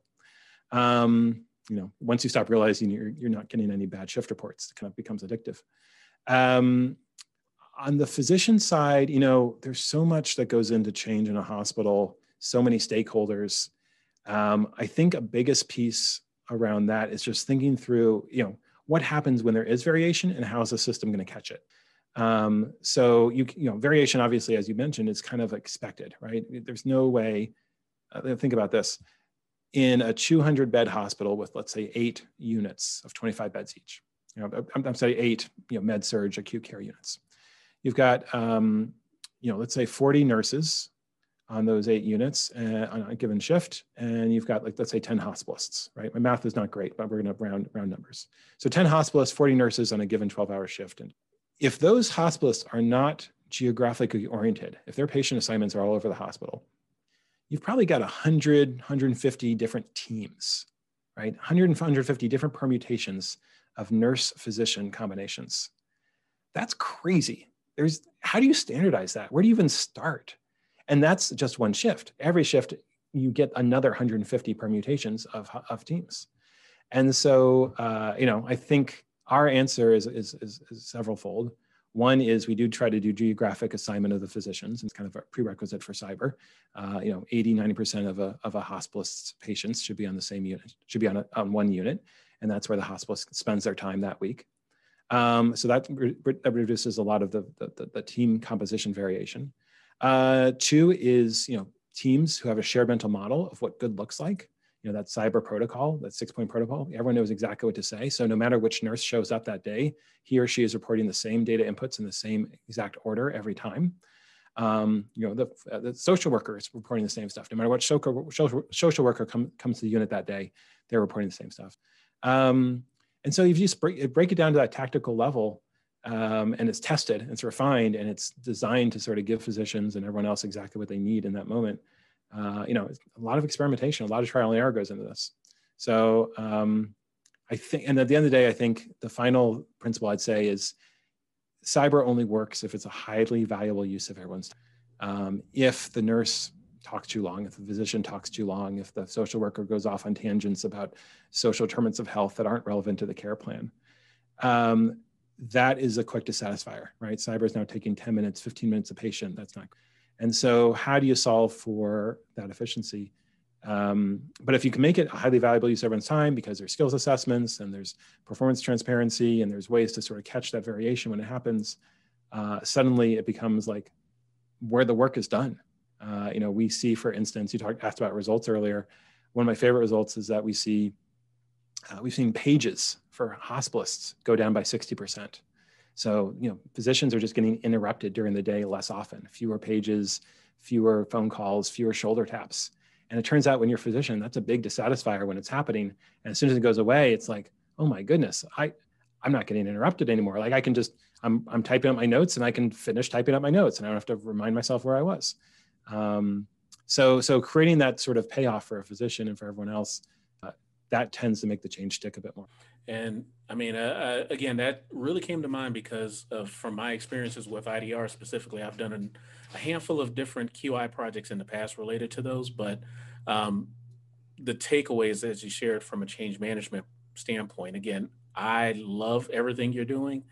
C: Um, you know, once you stop realizing you're you're not getting any bad shift reports, it kind of becomes addictive. Um, on the physician side, you know, there's so much that goes into change in a hospital, so many stakeholders. Um, I think a biggest piece around that is just thinking through, you know, what happens when there is variation and how is the system going to catch it? Um, so you you know variation obviously as you mentioned is kind of expected, right? There's no way. Uh, think about this: in a 200 bed hospital with let's say eight units of 25 beds each, you know, I'm, I'm saying eight you know med surg acute care units. You've got um, you know let's say 40 nurses on those eight units uh, on a given shift, and you've got like let's say 10 hospitalists, right? My math is not great, but we're going to round round numbers. So 10 hospitalists, 40 nurses on a given 12-hour shift, and if those hospitalists are not geographically oriented, if their patient assignments are all over the hospital, you've probably got 100, 150 different teams, right? 100 150 different permutations of nurse physician combinations. That's crazy. There's how do you standardize that? Where do you even start? And that's just one shift. Every shift, you get another 150 permutations of, of teams. And so, uh, you know, I think our answer is, is, is, is several fold. One is we do try to do geographic assignment of the physicians. It's kind of a prerequisite for SIBR. Uh, you know, 80, 90% of a, of a hospitalist's patients should be on the same unit, should be on, a, on one unit. And that's where the hospitalist spends their time that week. Um, so that, re that, reduces a lot of the, the, the team composition variation. Uh, two is, you know, teams who have a shared mental model of what good looks like you know, that SIBR protocol, that six point protocol, everyone knows exactly what to say. So no matter which nurse shows up that day, he or she is reporting the same data inputs in the same exact order every time. Um, you know, the, uh, the, social worker is reporting the same stuff. No matter what social, social, social worker come, comes to the unit that day, they're reporting the same stuff. Um, and so if you break, break, it down to that tactical level, um, and it's tested, it's refined, and it's designed to sort of give physicians and everyone else exactly what they need in that moment, uh, you know, a lot of experimentation, a lot of trial and error goes into this. So um, I think, and at the end of the day, I think the final principle I'd say is SIBR only works if it's a highly valuable use of everyone's time. Um, if the nurse talks too long, if the physician talks too long, if the social worker goes off on tangents about social determinants of health that aren't relevant to the care plan, um, that is a quick dissatisfier, right? SIBR is now taking 10 minutes, 15 minutes a patient. That's not and so, how do you solve for that efficiency? Um, but if you can make it a highly valuable use of everyone's time because there's skills assessments and there's performance transparency and there's ways to sort of catch that variation when it happens, uh, suddenly it becomes like where the work is done. Uh, you know, we see, for instance, you talked asked about results earlier. One of my favorite results is that we see uh, we've seen pages for hospitalists go down by 60 percent. So, you know, physicians are just getting interrupted during the day less often, fewer pages, fewer phone calls, fewer shoulder taps. And it turns out when you're a physician, that's a big dissatisfier when it's happening. And as soon as it goes away, it's like, oh my goodness, I, I'm not getting interrupted anymore. Like I can just, I'm, I'm typing up my notes and I can finish typing up my notes and I don't have to remind myself where I was. Um, so, so creating that sort of payoff for a physician and for everyone else, that tends to make the change stick a bit more.
B: And I mean, uh, uh, again, that really came to mind because of from my experiences with IDR specifically. I've done an, a handful of different QI projects in the past related to those, but um, the takeaways as you shared from a change management standpoint. Again, I love everything you're doing,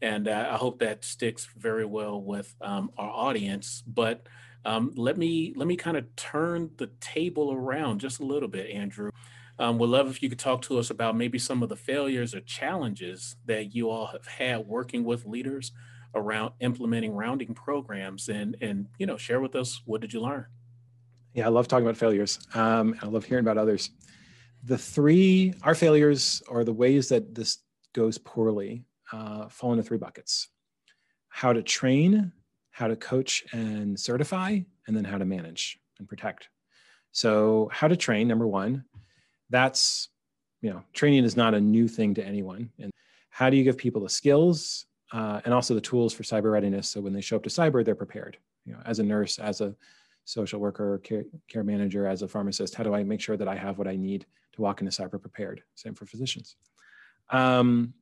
B: and uh, I hope that sticks very well with um, our audience. But um, let me let me kind of turn the table around just a little bit, Andrew. Um, would love if you could talk to us about maybe some of the failures or challenges that you all have had working with leaders around implementing rounding programs and and you know share with us what did you learn?
C: Yeah i love talking about failures um, i love hearing about others. The three our failures are the ways that this goes poorly uh, fall into three buckets. How to train how to coach and certify and then how to manage and protect. So how to train number one that's you know training is not a new thing to anyone. And how do you give people the skills uh, and also the tools for SIBR readiness? So when they show up to SIBR they're prepared. You know as a nurse as a social worker care, care manager as a pharmacist how do i make sure that i have what i need to walk into SIBR prepared? Same for physicians. Um,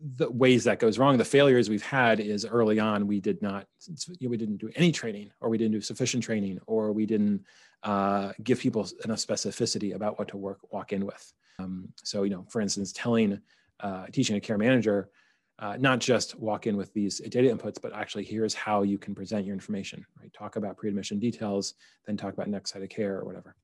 C: the ways that goes wrong the failures we've had is early on we did not we didn't do any training or we didn't do sufficient training or we didn't uh, give people enough specificity about what to work walk in with. Um, so, you know, for instance, telling uh, teaching a care manager, uh, not just walk in with these data inputs, but actually here's how you can present your information, right? Talk about pre-admission details, then talk about next site of care or whatever.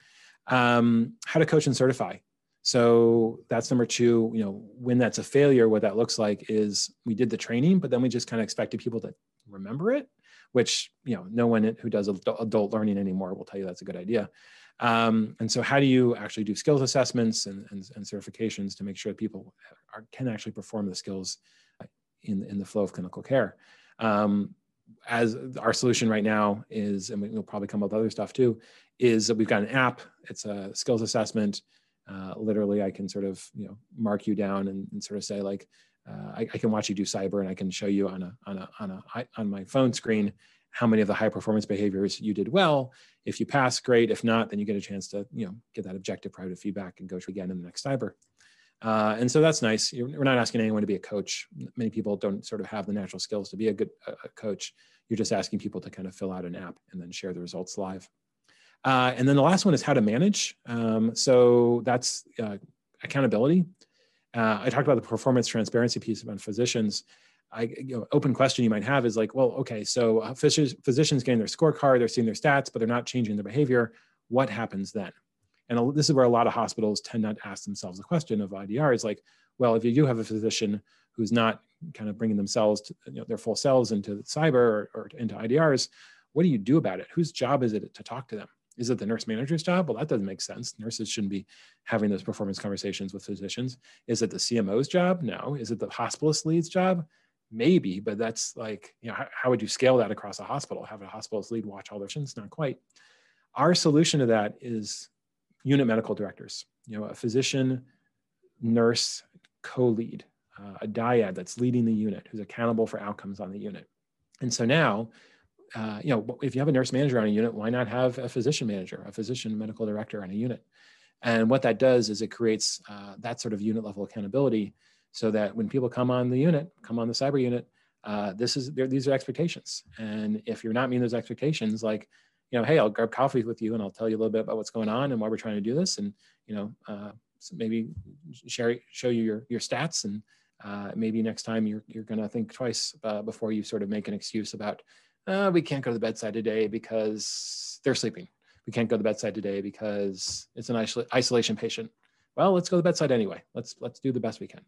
C: Um, how to coach and certify. So that's number two, you know, when that's a failure, what that looks like is we did the training, but then we just kind of expected people to remember it, which, you know, no one who does adult learning anymore will tell you that's a good idea. Um, and so how do you actually do skills assessments and, and, and certifications to make sure that people are, can actually perform the skills in, in the flow of clinical care? Um, as our solution right now is, and we'll probably come up with other stuff too, is that we've got an app. It's a skills assessment. Uh, literally, I can sort of you know mark you down and, and sort of say like, uh, I, I, can watch you do SIBR, and I can show you on a on a on a on my phone screen how many of the high performance behaviors you did well. If you pass, great. If not, then you get a chance to you know get that objective private feedback and go again in the next SIBR. Uh, and so that's nice. You're, we're not asking anyone to be a coach. Many people don't sort of have the natural skills to be a good coach. You're just asking people to kind of fill out an app and then share the results live. Uh, and then the last one is how to manage. Um, so that's uh, accountability. Uh, I talked about the performance transparency piece about physicians. I, you know, open question you might have is like, well, okay, so uh, physicians, physicians getting their scorecard, they're seeing their stats, but they're not changing their behavior. What happens then? And this is where a lot of hospitals tend not to ask themselves the question of IDR is like, well, if you do have a physician who's not kind of bringing themselves to you know, their full selves into SIBR or, or into IDRs, what do you do about it? Whose job is it to talk to them? Is it the nurse manager's job? Well, that doesn't make sense. Nurses shouldn't be having those performance conversations with physicians. Is it the CMO's job? No. Is it the hospitalist lead's job? Maybe, but that's like, you know, how, how would you scale that across a hospital? Have a hospitalist lead watch all their patients? Not quite. Our solution to that is unit medical directors, you know, a physician, nurse, co-lead, uh, a dyad that's leading the unit, who's accountable for outcomes on the unit. And so now, uh, you know, if you have a nurse manager on a unit, why not have a physician manager, a physician medical director on a unit? And what that does is it creates uh, that sort of unit level accountability so that when people come on the unit, come on the SIBR unit, uh, this is these are expectations. And if you're not meeting those expectations, like you know, hey, I'll grab coffee with you and I'll tell you a little bit about what's going on and why we're trying to do this, and you know, uh, so maybe share show you your your stats, and uh, maybe next time you're you're going to think twice uh, before you sort of make an excuse about uh, we can't go to the bedside today because they're sleeping. We can't go to the bedside today because it's an isol- isolation patient. Well, let's go to the bedside anyway. Let's let's do the best we can.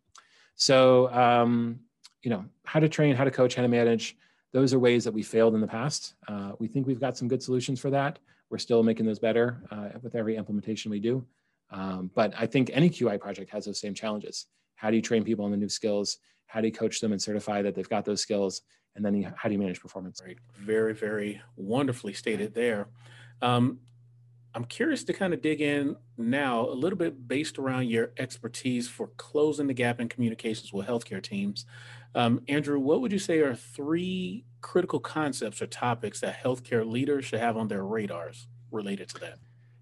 C: So, um, you know, how to train, how to coach, how to manage those are ways that we failed in the past. Uh, we think we've got some good solutions for that. We're still making those better uh, with every implementation we do. Um, but I think any QI project has those same challenges. How do you train people on the new skills? How do you coach them and certify that they've got those skills? And then you, how do you manage performance?
B: Right. Very, very wonderfully stated there. Um, I'm curious to kind of dig in now a little bit based around your expertise for closing the gap in communications with healthcare teams. Um, Andrew, what would you say are three critical concepts or topics that healthcare leaders should have on their radars related to that?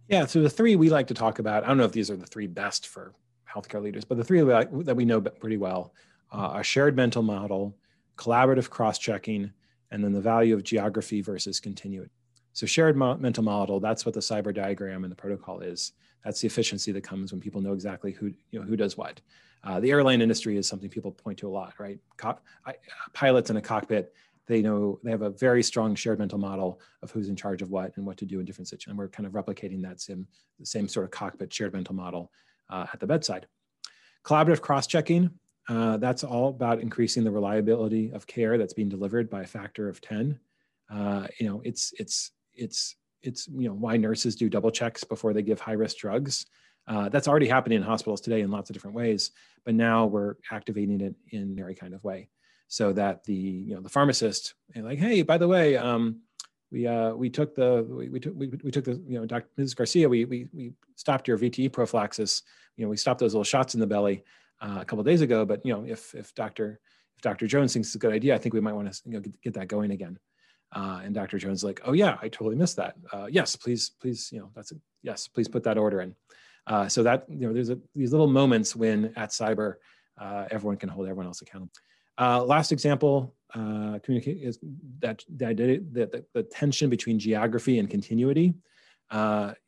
C: Yeah, so the three we like to talk about, I don't know if these are the three best for healthcare leaders, but the three that we know pretty well uh, are shared mental model, collaborative cross checking, and then the value of geography versus continuity. So shared mo- mental model, that's what the SIBR diagram and the protocol is. That's the efficiency that comes when people know exactly who, you know, who does what. Uh, the airline industry is something people point to a lot, right? Co- I, pilots in a cockpit, they know they have a very strong shared mental model of who's in charge of what and what to do in different situations. And we're kind of replicating that same, same sort of cockpit shared mental model uh, at the bedside. Collaborative cross-checking, uh, that's all about increasing the reliability of care that's being delivered by a factor of 10. Uh, you know, it's, it's it's it's you know why nurses do double checks before they give high risk drugs. Uh, that's already happening in hospitals today in lots of different ways, but now we're activating it in every kind of way, so that the you know the pharmacist like, hey, by the way, um, we uh, we took the we, we took we, we took the you know Dr. Mrs. Garcia, we we we stopped your VTE prophylaxis. You know, we stopped those little shots in the belly uh, a couple days ago, but you know, if if Dr. if Dr. Jones thinks it's a good idea, I think we might want to you know, get, get that going again. Uh, and Dr. Jones like, oh yeah, I totally missed that. Uh, yes, please, please, you know, that's a, yes, please put that order in. Uh, so that you know, there's a, these little moments when at SIBR, uh, everyone can hold everyone else accountable. Uh, last example, communicate is that that the, the, the, tension between geography and continuity.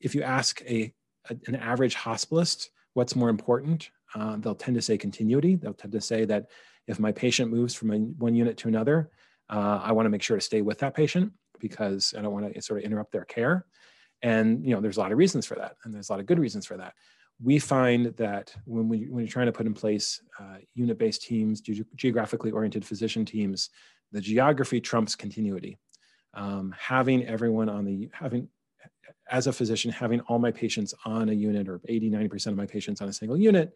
C: if you ask a, a, an average hospitalist what's more important, they'll tend to say continuity. They'll tend to say that If my patient moves from a, one unit to another, uh, I want to make sure to stay with that patient because I don't want to sort of interrupt their care. And you know, there's a lot of reasons for that, and there's a lot of good reasons for that. We find that when we when you're trying to put in place uh, unit-based teams, ge- geographically oriented physician teams, the geography trumps continuity. Um, having everyone on the having as a physician having all my patients on a unit or 80 90% of my patients on a single unit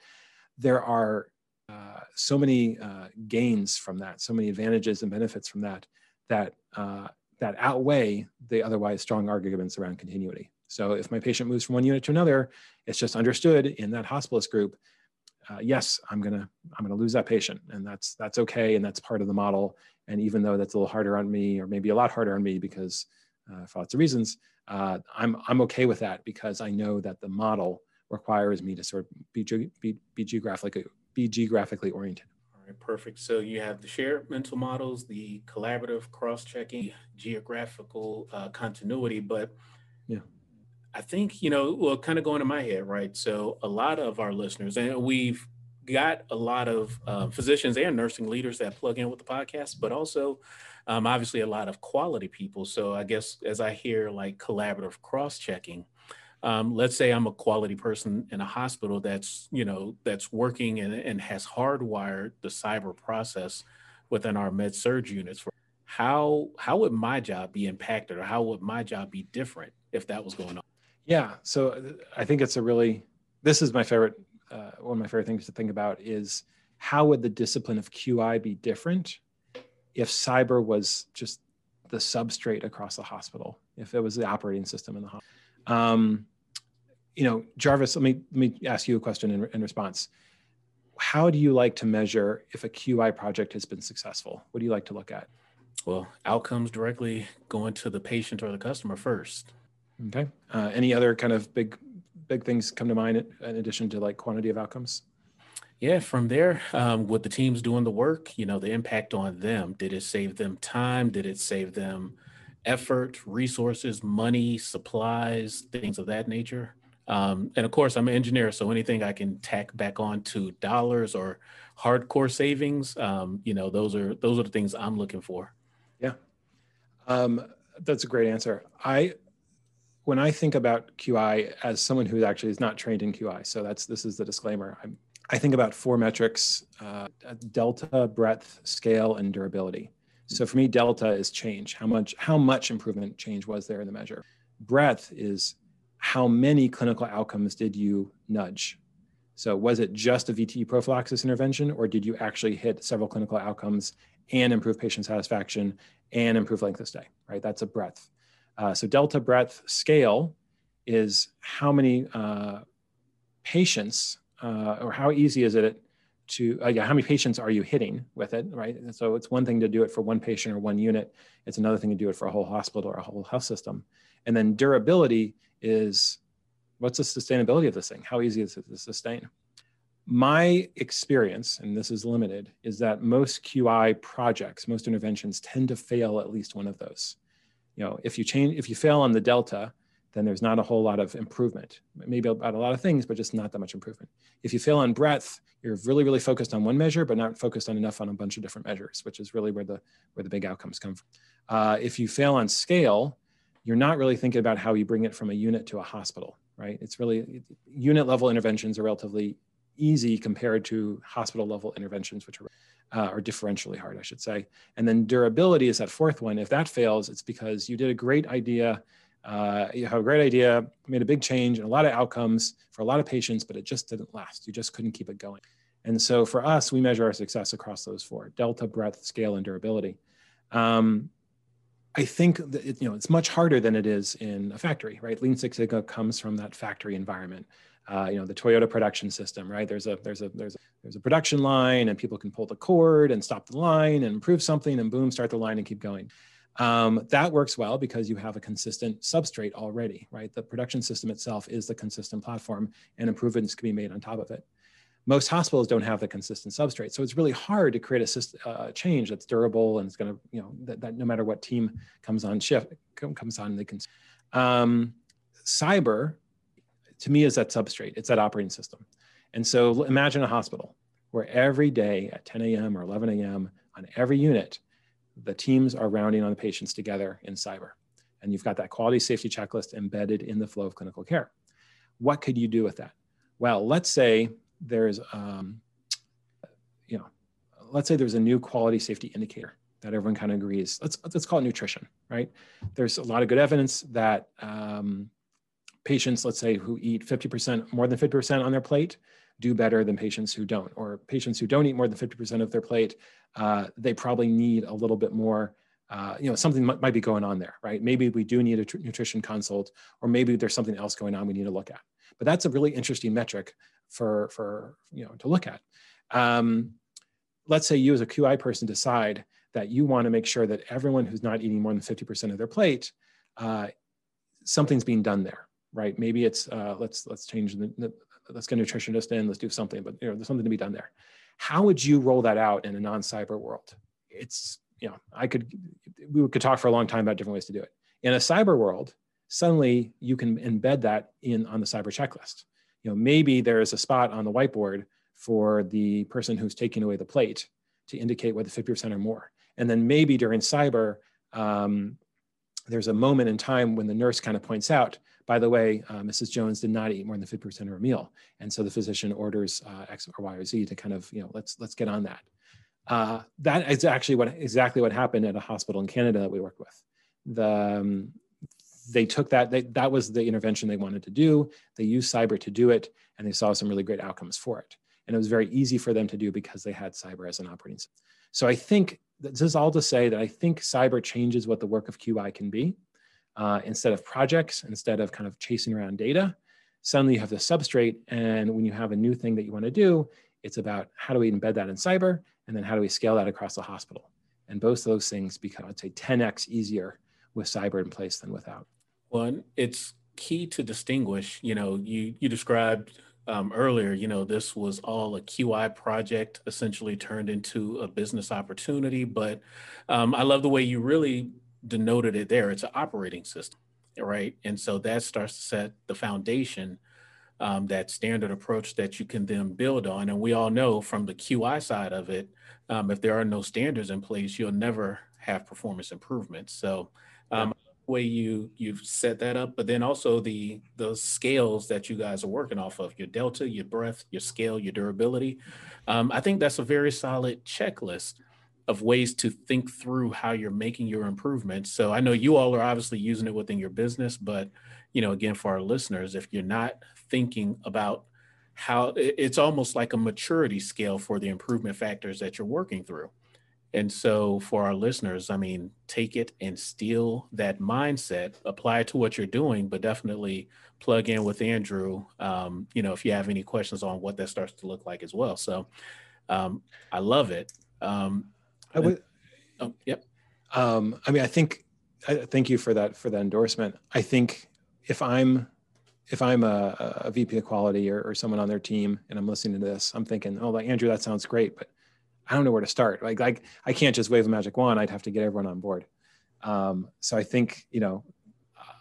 C: there are uh, so many uh, gains from that so many advantages and benefits from that that uh, that outweigh the otherwise strong arguments around continuity. So if my patient moves from one unit to another, it's just understood in that hospitalist group, uh, yes, I'm gonna I'm gonna lose that patient, and that's that's okay, and that's part of the model. And even though that's a little harder on me, or maybe a lot harder on me because uh, for lots of reasons, uh, I'm I'm okay with that because I know that the model requires me to sort of be be, be geographically be geographically oriented All
B: right, perfect. So you have the shared mental models, the collaborative cross-checking, geographical uh, continuity, but
C: yeah,
B: I think you know, well, kind of going to my head, right? So a lot of our listeners, and we've got a lot of uh, physicians and nursing leaders that plug in with the podcast, but also um, obviously a lot of quality people. So I guess as I hear like collaborative cross-checking um, let's say I'm a quality person in a hospital that's you know that's working and, and has hardwired the SIBR process within our med surg units. For how how would my job be impacted, or how would my job be different if that was going on?
C: Yeah, so uh, I think it's a really this is my favorite uh, one of my favorite things to think about is how would the discipline of QI be different if SIBR was just the substrate across the hospital, if it was the operating system in the hospital. Um, you know, Jarvis, let me let me ask you a question in, in response. How do you like to measure if a QI project has been successful? What do you like to look at?
B: Well, outcomes directly going to the patient or the customer first.
C: Okay. Uh, any other kind of big big things come to mind in addition to like quantity of outcomes?
B: Yeah, from there, um, with the teams doing the work, you know, the impact on them. Did it save them time? Did it save them effort, resources, money, supplies, things of that nature? Um, and of course, I'm an engineer, so anything I can tack back on to dollars or hardcore savings, um, you know, those are those are the things I'm looking for.
C: Yeah, um, that's a great answer. I when I think about QI as someone who actually is not trained in QI, so that's this is the disclaimer. I'm, i think about four metrics: uh, delta, breadth, scale, and durability. So for me, delta is change. How much how much improvement change was there in the measure? Breadth is how many clinical outcomes did you nudge? So was it just a VTE prophylaxis intervention, or did you actually hit several clinical outcomes and improve patient satisfaction and improve length of stay, right? That's a breadth. Uh, so delta breadth scale is how many uh, patients uh, or how easy is it to, uh, yeah, how many patients are you hitting with it, right? And so it's one thing to do it for one patient or one unit. It's another thing to do it for a whole hospital or a whole health system. And then durability is what's the sustainability of this thing? How easy is it to sustain? My experience, and this is limited, is that most QI projects, most interventions tend to fail at least one of those. You know, if you change, if you fail on the delta, then there's not a whole lot of improvement. Maybe about a lot of things, but just not that much improvement. If you fail on breadth, you're really, really focused on one measure, but not focused on enough on a bunch of different measures, which is really where the where the big outcomes come from. Uh, if you fail on scale, you're not really thinking about how you bring it from a unit to a hospital, right? It's really unit level interventions are relatively easy compared to hospital level interventions, which are, uh, are differentially hard, I should say. And then durability is that fourth one. If that fails, it's because you did a great idea, uh, you have a great idea, made a big change and a lot of outcomes for a lot of patients, but it just didn't last. You just couldn't keep it going. And so for us, we measure our success across those four: delta, breadth, scale, and durability. Um, I think that it, you know it's much harder than it is in a factory, right? Lean Six Sigma comes from that factory environment. Uh, you know, the Toyota production system, right? There's a there's a there's a, there's a production line, and people can pull the cord and stop the line and improve something, and boom, start the line and keep going. Um, that works well because you have a consistent substrate already, right? The production system itself is the consistent platform, and improvements can be made on top of it most hospitals don't have the consistent substrate. So it's really hard to create a system, uh, change that's durable and it's going to, you know, that, that, no matter what team comes on shift, comes on, they can. Um, SIBR, to me, is that substrate. It's that operating system. And so imagine a hospital. where every day at 10 a.m. or 11 a.m. on every unit, the teams are rounding on the patients together in SIBR. And you've got that quality safety checklist embedded in the flow of clinical care. What could you do with that? Well, let's say there's, um, you know, let's say there's a new quality safety indicator that everyone kind of agrees. Let's let's call it nutrition, right? There's a lot of good evidence that um, patients, let's say, who eat 50% more than 50% on their plate, do better than patients who don't, or patients who don't eat more than 50% of their plate, uh, they probably need a little bit more. Uh, you know, something might, might, be going on there, right? Maybe we do need a tr- nutrition consult, or maybe there's something else going on we need to look at. But that's a really interesting metric for for you know to look at. Um, let's say you as a QI person decide that you want to make sure that everyone who's not eating more than 50% of their plate, uh, something's being done there, right? Maybe it's uh, let's let's change the, the, let's get a nutritionist in, let's do something, but you know there's something to be done there. How would you roll that out in a non-SIBR world? It's you know I could we could talk for a long time about different ways to do it. In a SIBR world, suddenly you can embed that in on the SIBR checklist. You know maybe there is a spot on the whiteboard for the person who's taking away the plate to indicate whether 50% or more. And then maybe during SIBR, um, there's a moment in time when the nurse kind of points out, by the way, uh, Mrs. Jones did not eat more than 50% of her meal. And so the physician orders uh, X or Y or Z to kind of, you know, let's, let's get on that. Uh, that is actually what exactly what happened at a hospital in Canada that we worked with. The, um, they took that, they, that was the intervention they wanted to do. They used SIBR to do it, and they saw some really great outcomes for it. And it was very easy for them to do because they had SIBR as an operating system. So I think this is all to say that I think SIBR changes what the work of QI can be. Uh, instead of projects, instead of kind of chasing around data, suddenly you have the substrate. And when you have a new thing that you want to do, it's about how do we embed that in SIBR? And then how do we scale that across the hospital? And both those things become, I'd say, 10x easier with SIBR in place than without.
B: One, it's key to distinguish. You know, you you described um, earlier, you know, this was all a QI project, essentially turned into a business opportunity. But um, I love the way you really denoted it there. It's an operating system, right? And so that starts to set the foundation, um, that standard approach that you can then build on. And we all know from the QI side of it, um, if there are no standards in place, you'll never have performance improvements. So um, way you you've set that up, but then also the the scales that you guys are working off of your delta, your breadth, your scale, your durability. Um, I think that's a very solid checklist of ways to think through how you're making your improvements. So I know you all are obviously using it within your business, but you know, again, for our listeners, if you're not thinking about how it's almost like a maturity scale for the improvement factors that you're working through. And so, for our listeners, I mean, take it and steal that mindset, apply it to what you're doing, but definitely plug in with Andrew. Um, you know, if you have any questions on what that starts to look like as well. So, um, I love it. Um,
C: I would. Oh, yep. Um, I mean, I think. I, thank you for that for that endorsement. I think if I'm if I'm a, a VP of quality or, or someone on their team and I'm listening to this, I'm thinking, oh, like Andrew, that sounds great, but I don't know where to start. Like, like I can't just wave a magic wand. I'd have to get everyone on board. Um, so I think you know,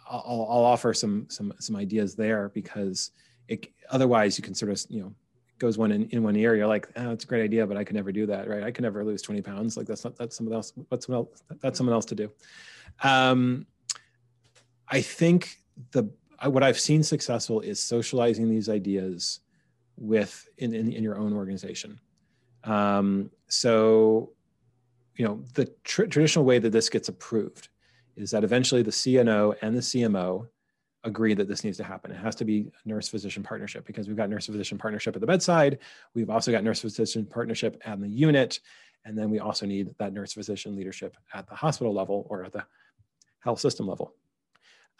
C: I'll, I'll offer some some some ideas there because it, otherwise you can sort of you know goes one in, in one ear. You're like, oh, a great idea, but I could never do that, right? I could never lose 20 pounds. Like that's not that's someone else. What's someone else? That's someone else to do. Um, I think the what I've seen successful is socializing these ideas with in, in, in your own organization. Um, so, you know, the tr- traditional way that this gets approved is that eventually the CNO and the CMO agree that this needs to happen. It has to be nurse physician partnership because we've got nurse physician partnership at the bedside. We've also got nurse physician partnership at the unit. And then we also need that nurse physician leadership at the hospital level or at the health system level.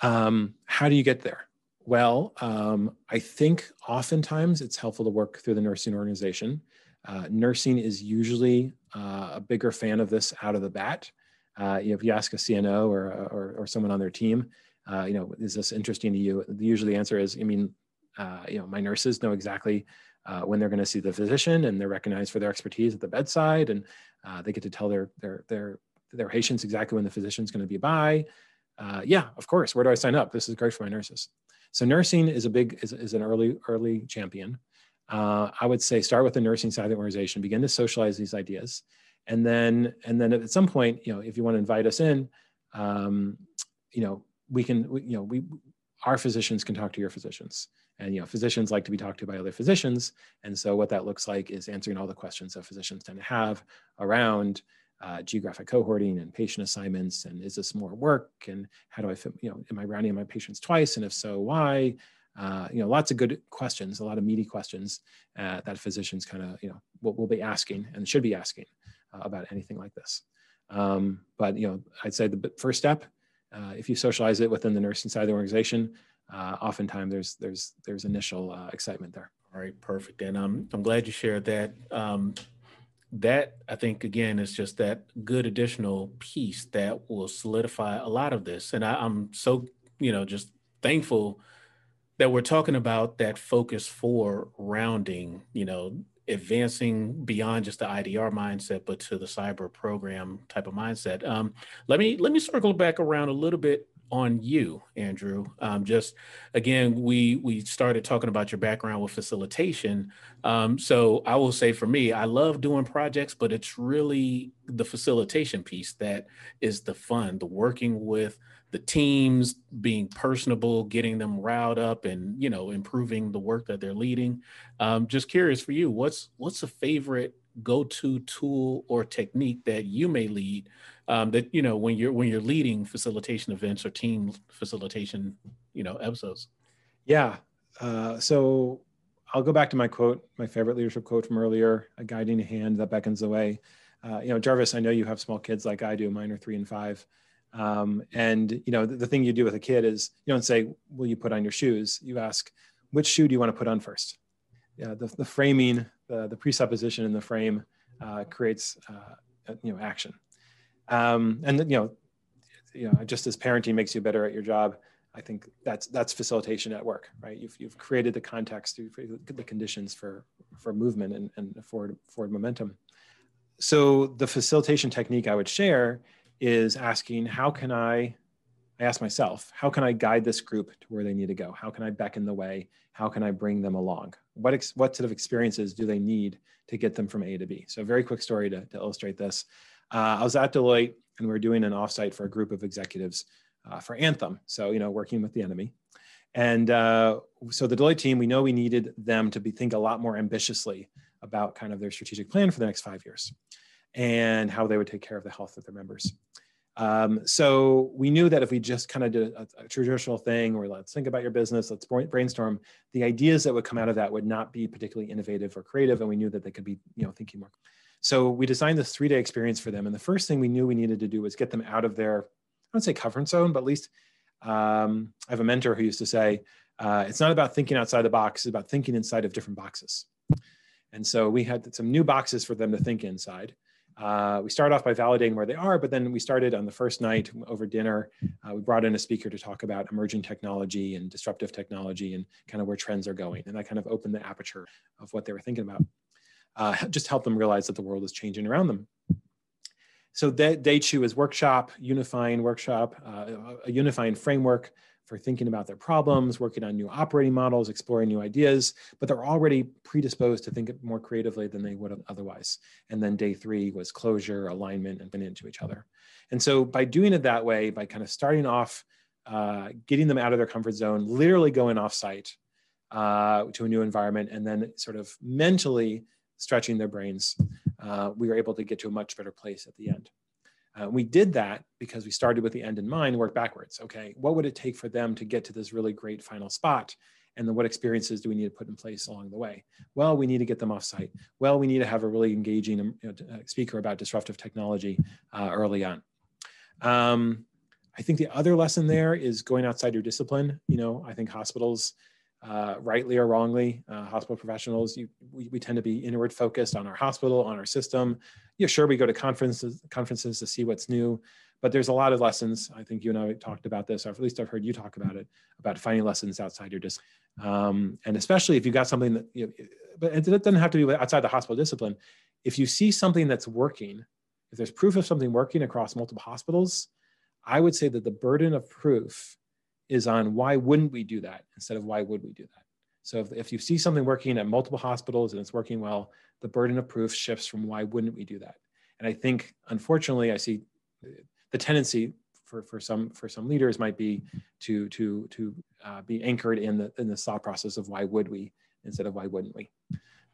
C: Um, how do you get there? Well, um, I think oftentimes it's helpful to work through the nursing organization. Uh, nursing is usually uh, a bigger fan of this out of the bat. Uh, if you ask a CNO or, or, or someone on their team, uh, you know, is this interesting to you? Usually the answer is, I mean, uh, you know, my nurses know exactly uh, when they're going to see the physician and they're recognized for their expertise at the bedside and they get to tell their, their, their, their patients exactly when the physician's going to be by. yeah, of course. Where do I sign up? This is great for my nurses. So nursing is a big, is, is an early, early champion. uh, I would say start with the nursing side of the organization, begin to socialize these ideas, and then and then at some point, you know, if you want to invite us in, um, you know, we can, we, you know, we our physicians can talk to your physicians, and you know, physicians like to be talked to by other physicians, and so what that looks like is answering all the questions that physicians tend to have around. Uh, geographic cohorting and patient assignments and is this more work and how do i fit you know am i rounding my patients twice and if so why uh, you know, lots of good questions, a lot of meaty questions uh, that physicians kind of, you know, will, will, be asking and should be asking uh, about anything like this. Um, but, you know, I'd say the first step, uh, if you socialize it within the nursing side of the organization, uh, oftentimes there's, there's, there's initial uh, excitement there.
B: All right, perfect. And um, I'm glad you shared that. Um, that I think again is just that good additional piece that will solidify a lot of this. And I, I'm so, you know, just thankful that we're talking about that focus for rounding, you know, advancing beyond just the IDR mindset, but to the SIBR program type of mindset. Um, let me let me circle back around a little bit on you, Andrew. Um, just again, we we started talking about your background with facilitation. Um, so I will say for me, I love doing projects, but it's really the facilitation piece that is the fun, the working with the teams being personable, getting them riled up, and you know improving the work that they're leading. Um, just curious for you, what's what's a favorite go-to tool or technique that you may lead um, that you know when you're when you're leading facilitation events or team facilitation you know episodes?
C: Yeah, uh, so I'll go back to my quote, my favorite leadership quote from earlier: "A guiding hand that beckons the way." Uh, you know, Jarvis, I know you have small kids like I do. Mine are three and five. Um, and you know, the, the, thing you do with a kid is you don't say, "Will you put on your shoes?" You ask, "Which shoe do you want to put on first? Yeah, the, the framing, the, the presupposition in the frame uh, creates uh, you know action. Um, and you know, you know, just as parenting makes you better at your job, I think that's that's facilitation at work, right? You've, you've created the context, the conditions for for movement and, and forward forward momentum. So the facilitation technique I would share is asking how can I, I ask myself, how can I guide this group to where they need to go? How can I beckon the way? How can I bring them along? What, ex, what sort of experiences do they need to get them from A to B? So very quick story to, to illustrate this. Uh, I was at Deloitte and we are doing an offsite for a group of executives uh, for Anthem. So, you know, working with the enemy. And uh, so the Deloitte team, we know we needed them to be think a lot more ambitiously about kind of their strategic plan for the next five years and how they would take care of the health of their members. Um, so we knew that if we just kind of did a, a, traditional thing where let's think about your business, let's brainstorm, the ideas that would come out of that would not be particularly innovative or creative. And we knew that they could be, you know, thinking more. So we designed this three day experience for them. And the first thing we knew we needed to do was get them out of their, I don't say comfort zone, but at least um, I have a mentor who used to say, uh, it's not about thinking outside the box, it's about thinking inside of different boxes. And so we had some new boxes for them to think inside. Uh, we started off by validating where they are, but then we started on the first night over dinner. Uh, we brought in a speaker to talk about emerging technology and disruptive technology and kind of where trends are going. And that kind of opened the aperture of what they were thinking about. Uh, just help them realize that the world is changing around them. So day two is workshop, unifying workshop, uh, a unifying framework for thinking about their problems, working on new operating models, exploring new ideas, but they're already predisposed to think more creatively than they would have otherwise. And then day three was closure, alignment, and into each other. And so by doing it that way, by kind of starting off, uh, getting them out of their comfort zone, literally going offsite uh, to a new environment, and then sort of mentally stretching their brains, uh, we were able to get to a much better place at the end. Uh, we did that because we started with the end in mind, work backwards. Okay, what would it take for them to get to this really great final spot? And then what experiences do we need to put in place along the way? Well, we need to get them off site. Well, we need to have a really engaging um, you know, uh, speaker about disruptive technology uh, early on. Um, I think the other lesson there is going outside your discipline. You know, I think hospitals, uh, rightly or wrongly, uh, hospital professionals, you, we, we, tend to be inward focused on our hospital, on our system. Yeah, sure, we go to conferences, conferences to see what's new, but there's a lot of lessons. I think you and I talked about this, or at least I've heard you talk about it, about finding lessons outside your discipline. Um, and especially if you've got something that, you know, but it doesn't have to be outside the hospital discipline. If you see something that's working, if there's proof of something working across multiple hospitals, I would say that the burden of proof is on why wouldn't we do that instead of why would we do that. So if, if you see something working at multiple hospitals and it's working well, the burden of proof shifts from why wouldn't we do that? And I think, unfortunately, I see the tendency for, for some for some leaders might be to to to uh, be anchored in the in the thought process of why would we instead of why wouldn't we.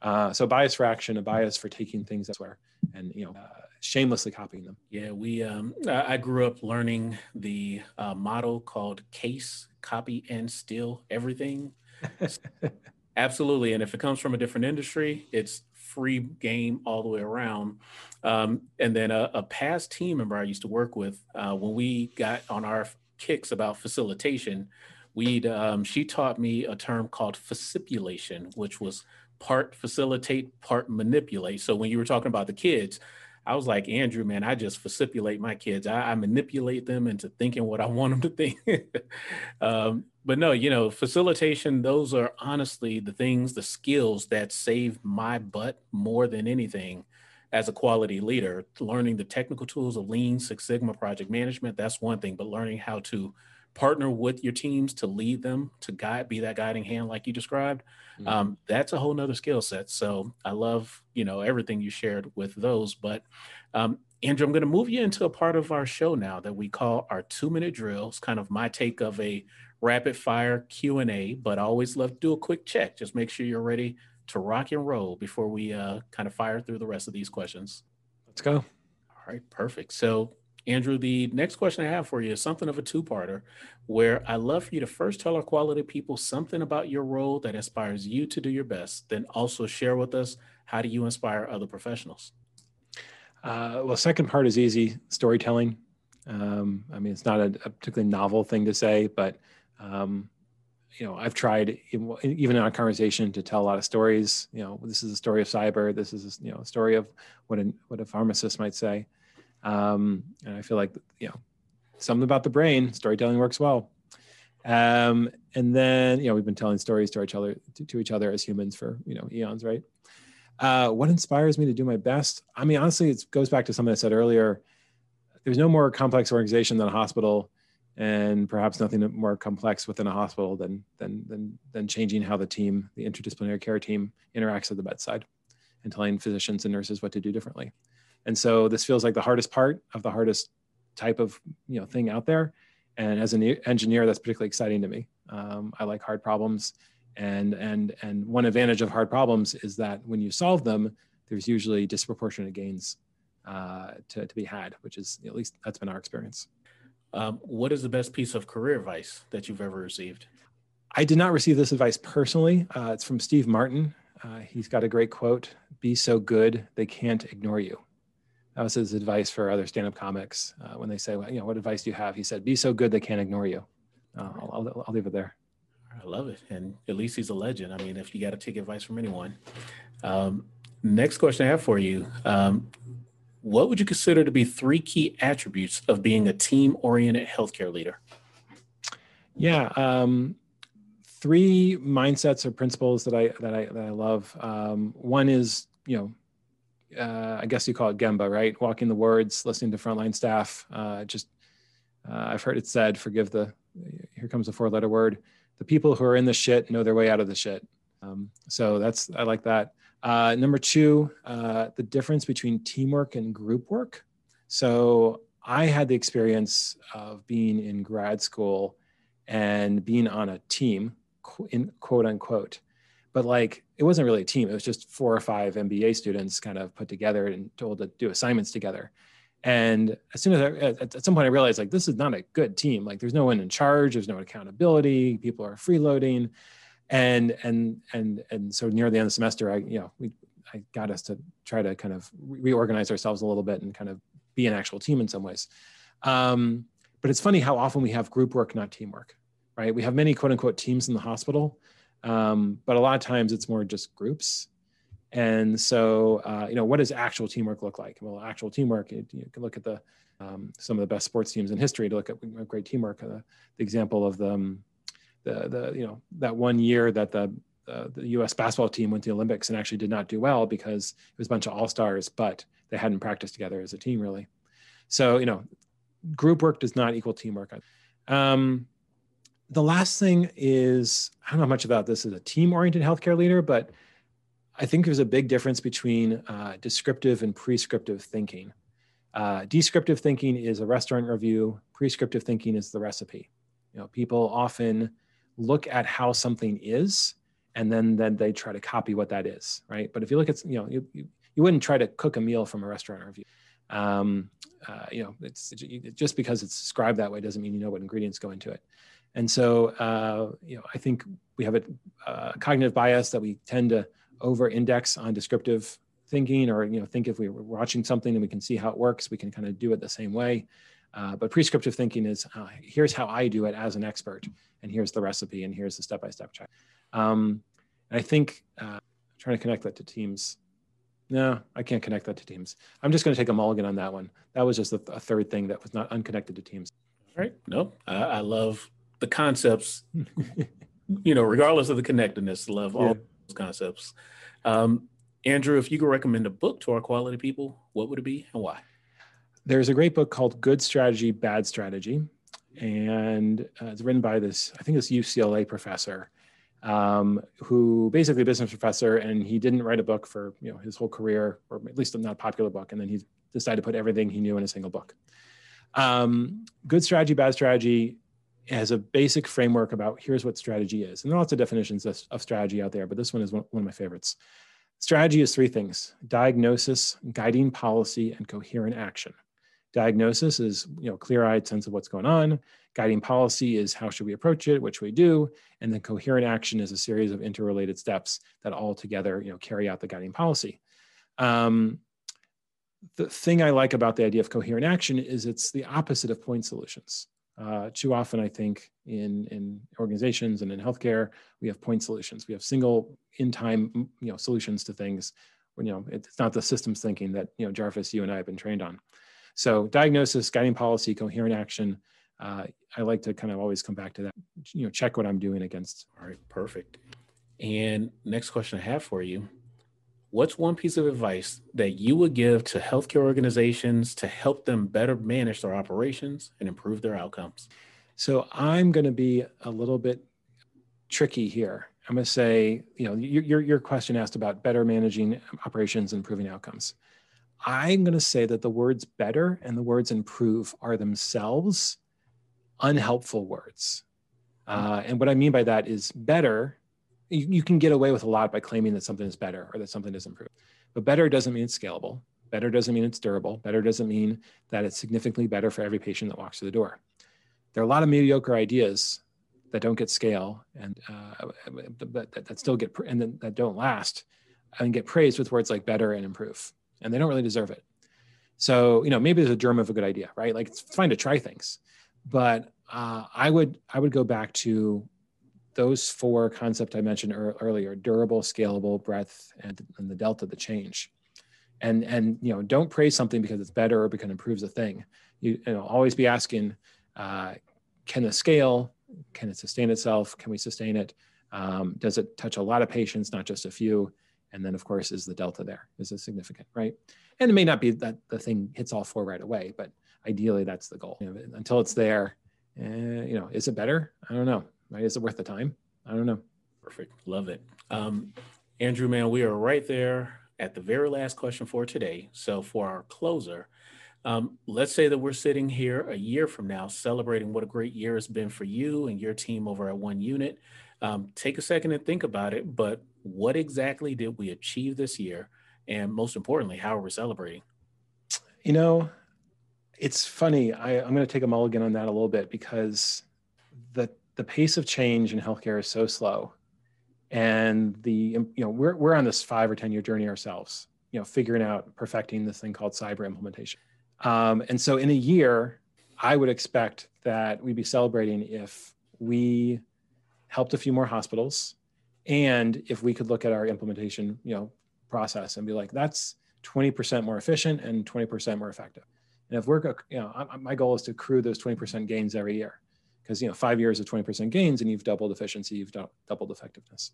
C: Uh, so bias for action, a bias for taking things elsewhere, and you know, uh, shamelessly copying them.
B: Yeah, we. Um, I grew up learning the uh, model called CASE: copy and steal everything. *laughs* Absolutely, and if it comes from a different industry, it's free game all the way around. Um, and then a, a, past team member I used to work with, uh, when we got on our kicks about facilitation, we'd um, she taught me a term called facipulation, which was part facilitate, part manipulate. So when you were talking about the kids, I was like, Andrew, man, I just facipulate my kids. I, I manipulate them into thinking what I want them to think. *laughs* um, but no, you know, facilitation, those are honestly the things, the skills that save my butt more than anything as a quality leader. Learning the technical tools of Lean, Six Sigma, project management, that's one thing, but learning how to partner with your teams to lead them, to guide, be that guiding hand like you described, mm-hmm. um, that's a whole nother skill set. So I love, you know, everything you shared with those. But um, Andrew, I'm going to move you into a part of our show now that we call our two minute drills, kind of my take of a rapid fire Q&A, but I always love to do a quick check. Just make sure you're ready to rock and roll before we uh, kind of fire through the rest of these questions.
C: Let's go.
B: All right, perfect. So Andrew, the next question I have for you is something of a two parter where I love for you to first tell our quality people something about your role that inspires you to do your best, then also share with us how do you inspire other professionals?
C: Uh, well, second part is easy storytelling. Um, I mean, it's not a, a, particularly novel thing to say, but um, you know, I've tried even in our conversation to tell a lot of stories. You know, this is a story of SIBR. This is you know a story of what a what a pharmacist might say. Um, and I feel like, you know, something about the brain, storytelling works well. Um, and then, you know, we've been telling stories to each other, to, to each other as humans for, you know, eons, right? Uh, what inspires me to do my best? I mean, honestly, it goes back to something I said earlier. There's no more complex organization than a hospital, and perhaps nothing more complex within a hospital than than than than changing how the team, the interdisciplinary care team, interacts at the bedside, and telling physicians and nurses what to do differently. And so this feels like the hardest part of the hardest type of you know thing out there. And as an engineer, that's particularly exciting to me. Um, I like hard problems, and and and one advantage of hard problems is that when you solve them, there's usually disproportionate gains uh, to to be had, which is at least that's been our experience.
B: Um, what is the best piece of career advice that you've ever received?
C: I did not receive this advice personally. Uh, it's from Steve Martin. Uh, he's got a great quote: "Be so good they can't ignore you." That was his advice for other stand-up comics uh, when they say, well, you know, what advice do you have? He said, "Be so good they can't ignore you." Uh, I'll, I'll, I'll, leave it there.
B: I love it, and at least he's a legend. I mean, if you got to take advice from anyone. Um, next question I have for you: um, What would you consider to be three key attributes of being a team-oriented healthcare leader?
C: Yeah, um, three mindsets or principles that I that I that I love. Um, one is you know uh, I guess you call it Gemba, right? Walking the words, listening to frontline staff. Uh, just, uh, I've heard it said, forgive the, here comes a four letter word. The people who are in the shit know their way out of the shit. Um, so that's, I like that. Uh, number two, uh, the difference between teamwork and group work. So I had the experience of being in grad school and being on a team, in quote unquote but like it wasn't really a team. It was just four or five MBA students kind of put together and told to do assignments together. And as soon as I, at, some point I realized like this is not a good team. Like there's no one in charge. There's no accountability. People are freeloading, and and and and so near the end of the semester, I you know we I got us to try to kind of reorganize ourselves a little bit and kind of be an actual team in some ways. Um, but it's funny how often we have group work, not teamwork, right? We have many quote unquote teams in the hospital, um, but a lot of times it's more just groups. And so, uh, you know, what does actual teamwork look like? Well, actual teamwork, you, you can look at the um, some of the best sports teams in history to look at great teamwork. Uh, the example of the, um, the, the, you know, that one year that the, uh, the U.S. basketball team went to the Olympics and actually did not do well because it was a bunch of all stars, but they hadn't practiced together as a team really. So, you know, group work does not equal teamwork. Um, the last thing is I don't know much about this as a team oriented healthcare leader, but I think there's a big difference between uh, descriptive and prescriptive thinking. Uh, descriptive thinking is a restaurant review, prescriptive thinking is the recipe. You know, people often look at how something is and then then they try to copy what that is, right? But if you look at, you know, you, you, you wouldn't try to cook a meal from a restaurant review. Um, uh, you know, it's just because it's described that way doesn't mean you know what ingredients go into it. And so, uh, you know, I think we have a uh, cognitive bias that we tend to over-index on descriptive thinking, or you know, think if we were watching something and we can see how it works, we can kind of do it the same way. Uh, but prescriptive thinking is uh, here's how I do it as an expert, and here's the recipe, and here's the step-by-step check. Um, I think uh, trying to connect that to teams no, I can't connect that to teams. I'm just going to take a mulligan on that one. That was just a, a third thing that was not unconnected to teams.
B: All right. No, I, I love the concepts, you know, regardless of the connectedness, love all those concepts. Um, Andrew, if you could recommend a book to our quality people, what would it be and why?
C: There's a great book called Good Strategy, Bad Strategy. And uh, it's written by this, I think it's UCLA professor um, who basically a business professor, and he didn't write a book for you know his whole career, or at least not a popular book, and then he decided to put everything he knew in a single book. Um, good strategy, bad strategy has a basic framework about here's what strategy is, and there are lots of definitions of, of strategy out there, but this one is one, one of my favorites. Strategy is three things: diagnosis, guiding policy, and coherent action. Diagnosis is you know clear-eyed sense of what's going on. Guiding policy is how should we approach it, which we do, and then coherent action is a series of interrelated steps that all together you know carry out the guiding policy. Um, the thing I like about the idea of coherent action is it's the opposite of point solutions. Uh, too often, I think in in organizations and in healthcare, we have point solutions. We have single in time you know solutions to things. When, you know it's not the systems thinking that you know Jarvis, you and I have been trained on. So diagnosis, guiding policy, coherent action. Uh, I like to kind of always come back to that. You know, check what I'm doing against.
B: All right, perfect. And next question I have for you: What's one piece of advice that you would give to healthcare organizations to help them better manage their operations and improve their outcomes?
C: So I'm going to be a little bit tricky here. I'm going to say, you know, your, your question asked about better managing operations and improving outcomes. I'm going to say that the words better and the words improve are themselves unhelpful words. Uh, and what I mean by that is better, you, you, can get away with a lot by claiming that something is better or that something is improved. But better doesn't mean it's scalable. Better doesn't mean it's durable. Better doesn't mean that it's significantly better for every patient that walks through the door. There are a lot of mediocre ideas that don't get scale and uh, that, that, that, still get and that don't last and get praised with words like better and improve and they don't really deserve it. So, you know, maybe there's a germ of a good idea, right? Like it's fine to try things, but uh, I would I would go back to those four concepts I mentioned er- earlier: durable, scalable, breadth, and, and the delta, the change. And and you know, don't praise something because it's better or because it improves a thing. You, you know, always be asking, uh, can the scale? Can it sustain itself? Can we sustain it? Um, does it touch a lot of patients, not just a few? And then, of course, is the delta there? Is it significant, right? And it may not be that the thing hits all four right away, but ideally that's the goal. You know, until it's there, uh, you know, is it better? I don't know. Right? Is it worth the time? I don't know.
B: Perfect. Love it. Um, Andrew, man, we are right there at the very last question for today. So for our closer, um, let's say that we're sitting here a year from now celebrating what a great year has been for you and your team over at 1Unit. Um, take a second and think about it. But what exactly did we achieve this year? And most importantly, how are we celebrating?
C: You know, it's funny. I, am going to take a mulligan on that a little bit because the pace of change in healthcare is so slow, and the you know we're we're on this five or ten year journey ourselves. You know, figuring out perfecting this thing called SIBR implementation. Um, and so, in a year, I would expect that we'd be celebrating if we helped a few more hospitals and if we could look at our implementation you know process and be like that's 20% more efficient and 20% more effective and if we're you know my goal is to accrue those 20% gains every year because you know five years of 20% gains and you've doubled efficiency you've doubled effectiveness.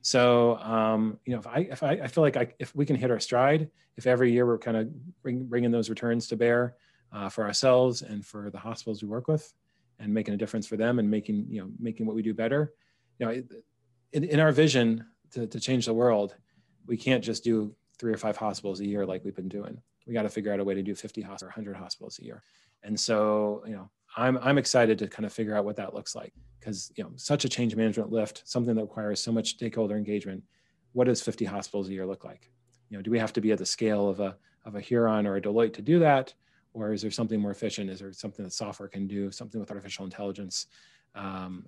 C: So um, you know if i if I, I feel like I, if we can hit our stride if every year we're kind of bring, bringing those returns to bear uh, for ourselves and for the hospitals we work with and making a difference for them and making you know making what we do better you know in, in our vision to, to change the world we can't just do three or five hospitals a year like we've been doing. We got to figure out a way to do 50 hospitals or 100 hospitals a year. And so you know i'm i'm excited to kind of figure out what that looks like because you know such a change management lift something that requires so much stakeholder engagement what does 50 hospitals a year look like you know do we have to be at the scale of a of a huron or a deloitte to do that or is there something more efficient? Is there something that software can do, something with artificial intelligence? Um,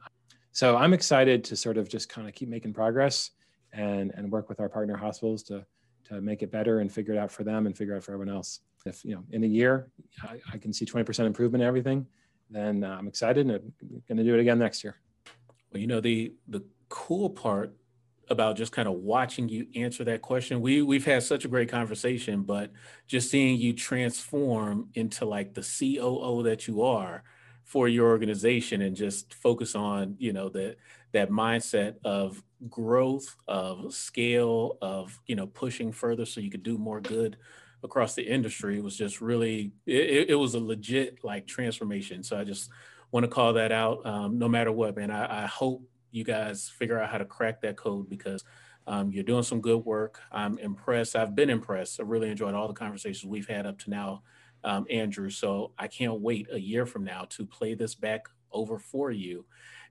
C: so I'm excited to sort of just kind of keep making progress and, and work with our partner hospitals to, to make it better and figure it out for them and figure it out for everyone else. If, you know, in a year, I, I can see 20% improvement in everything, then uh, I'm excited and I'm going to do it again next year.
B: Well, you know, the, the cool part about just kind of watching you answer that question. We we've had such a great conversation, but just seeing you transform into like the COO that you are for your organization and just focus on, you know, that that mindset of growth, of scale, of, you know, pushing further so you could do more good across the industry was just really it, it was a legit like transformation. So I just want to call that out. Um, no matter what, man, I, I hope you guys figure out how to crack that code because um, you're doing some good work. I'm impressed. I've been impressed. I really enjoyed all the conversations we've had up to now, um, Andrew. So I can't wait a year from now to play this back over for you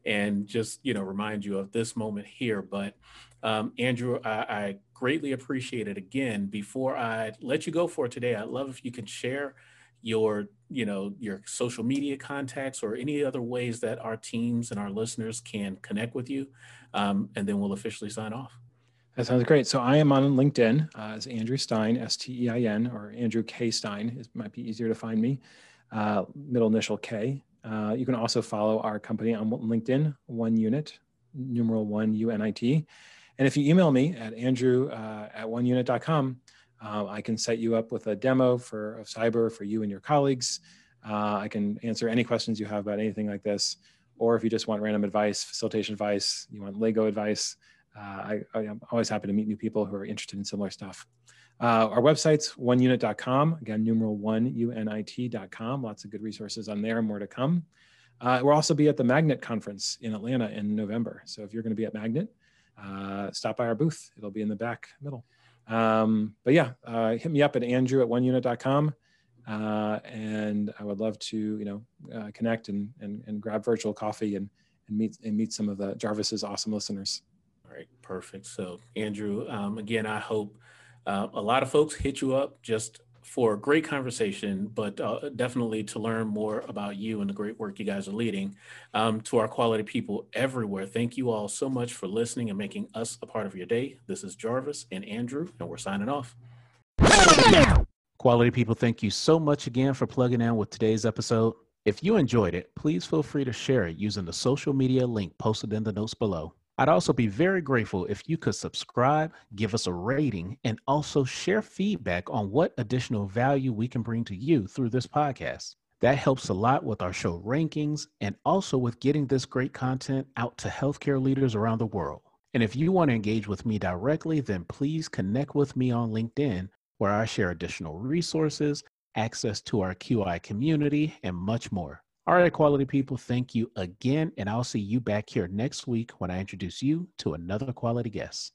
B: and just you know remind you of this moment here but um, andrew I, I, greatly appreciate it again. Before i let you go for today i'd love if you can share your you know your social media contacts or any other ways that our teams and our listeners can connect with you um, and then we'll officially sign off.
C: That sounds great. So i am on linkedin uh, as andrew stein s-t-e-i-n or andrew k stein it might be easier to find me uh, middle initial k uh, you can also follow our company on linkedin one unit numeral one unit and if you email me at andrew uh, at oneunit.com uh, I can set you up with a demo for of SIBR for you and your colleagues. Uh, I can answer any questions you have about anything like this. Or if you just want random advice, facilitation advice, you want Lego advice, uh, I, am always happy to meet new people who are interested in similar stuff. Uh, our website's oneunit.com. Again, numeral one, U-N-I-T.com. Lots of good resources on there, more to come. Uh, we'll also be at the Magnet Conference in Atlanta in November. So if you're going to be at Magnet, uh, stop by our booth. It'll be in the back middle. Um, but yeah, uh, hit me up at andrew at oneunit.com. Uh, and I would love to, you know, uh, connect and, and, and grab virtual coffee and, and meet and meet some of the Jarvis's awesome listeners.
B: All right, perfect. So Andrew, um, again, I hope uh, a lot of folks hit you up just for a great conversation, but uh, definitely to learn more about you and the great work you guys are leading. Um, to our quality people everywhere, thank you all so much for listening and making us a part of your day. This is Jarvis and Andrew, and we're signing off.
D: Quality people, thank you so much again for plugging in with today's episode. If you enjoyed it, please feel free to share it using the social media link posted in the notes below. I'd also be very grateful if you could subscribe, give us a rating, and also share feedback on what additional value we can bring to you through this podcast. That helps a lot with our show rankings and also with getting this great content out to healthcare leaders around the world. And if you want to engage with me directly, then please connect with me on LinkedIn, where I share additional resources, access to our QI community, and much more. All right, quality people, thank you again. And I'll see you back here next week when I introduce you to another quality guest.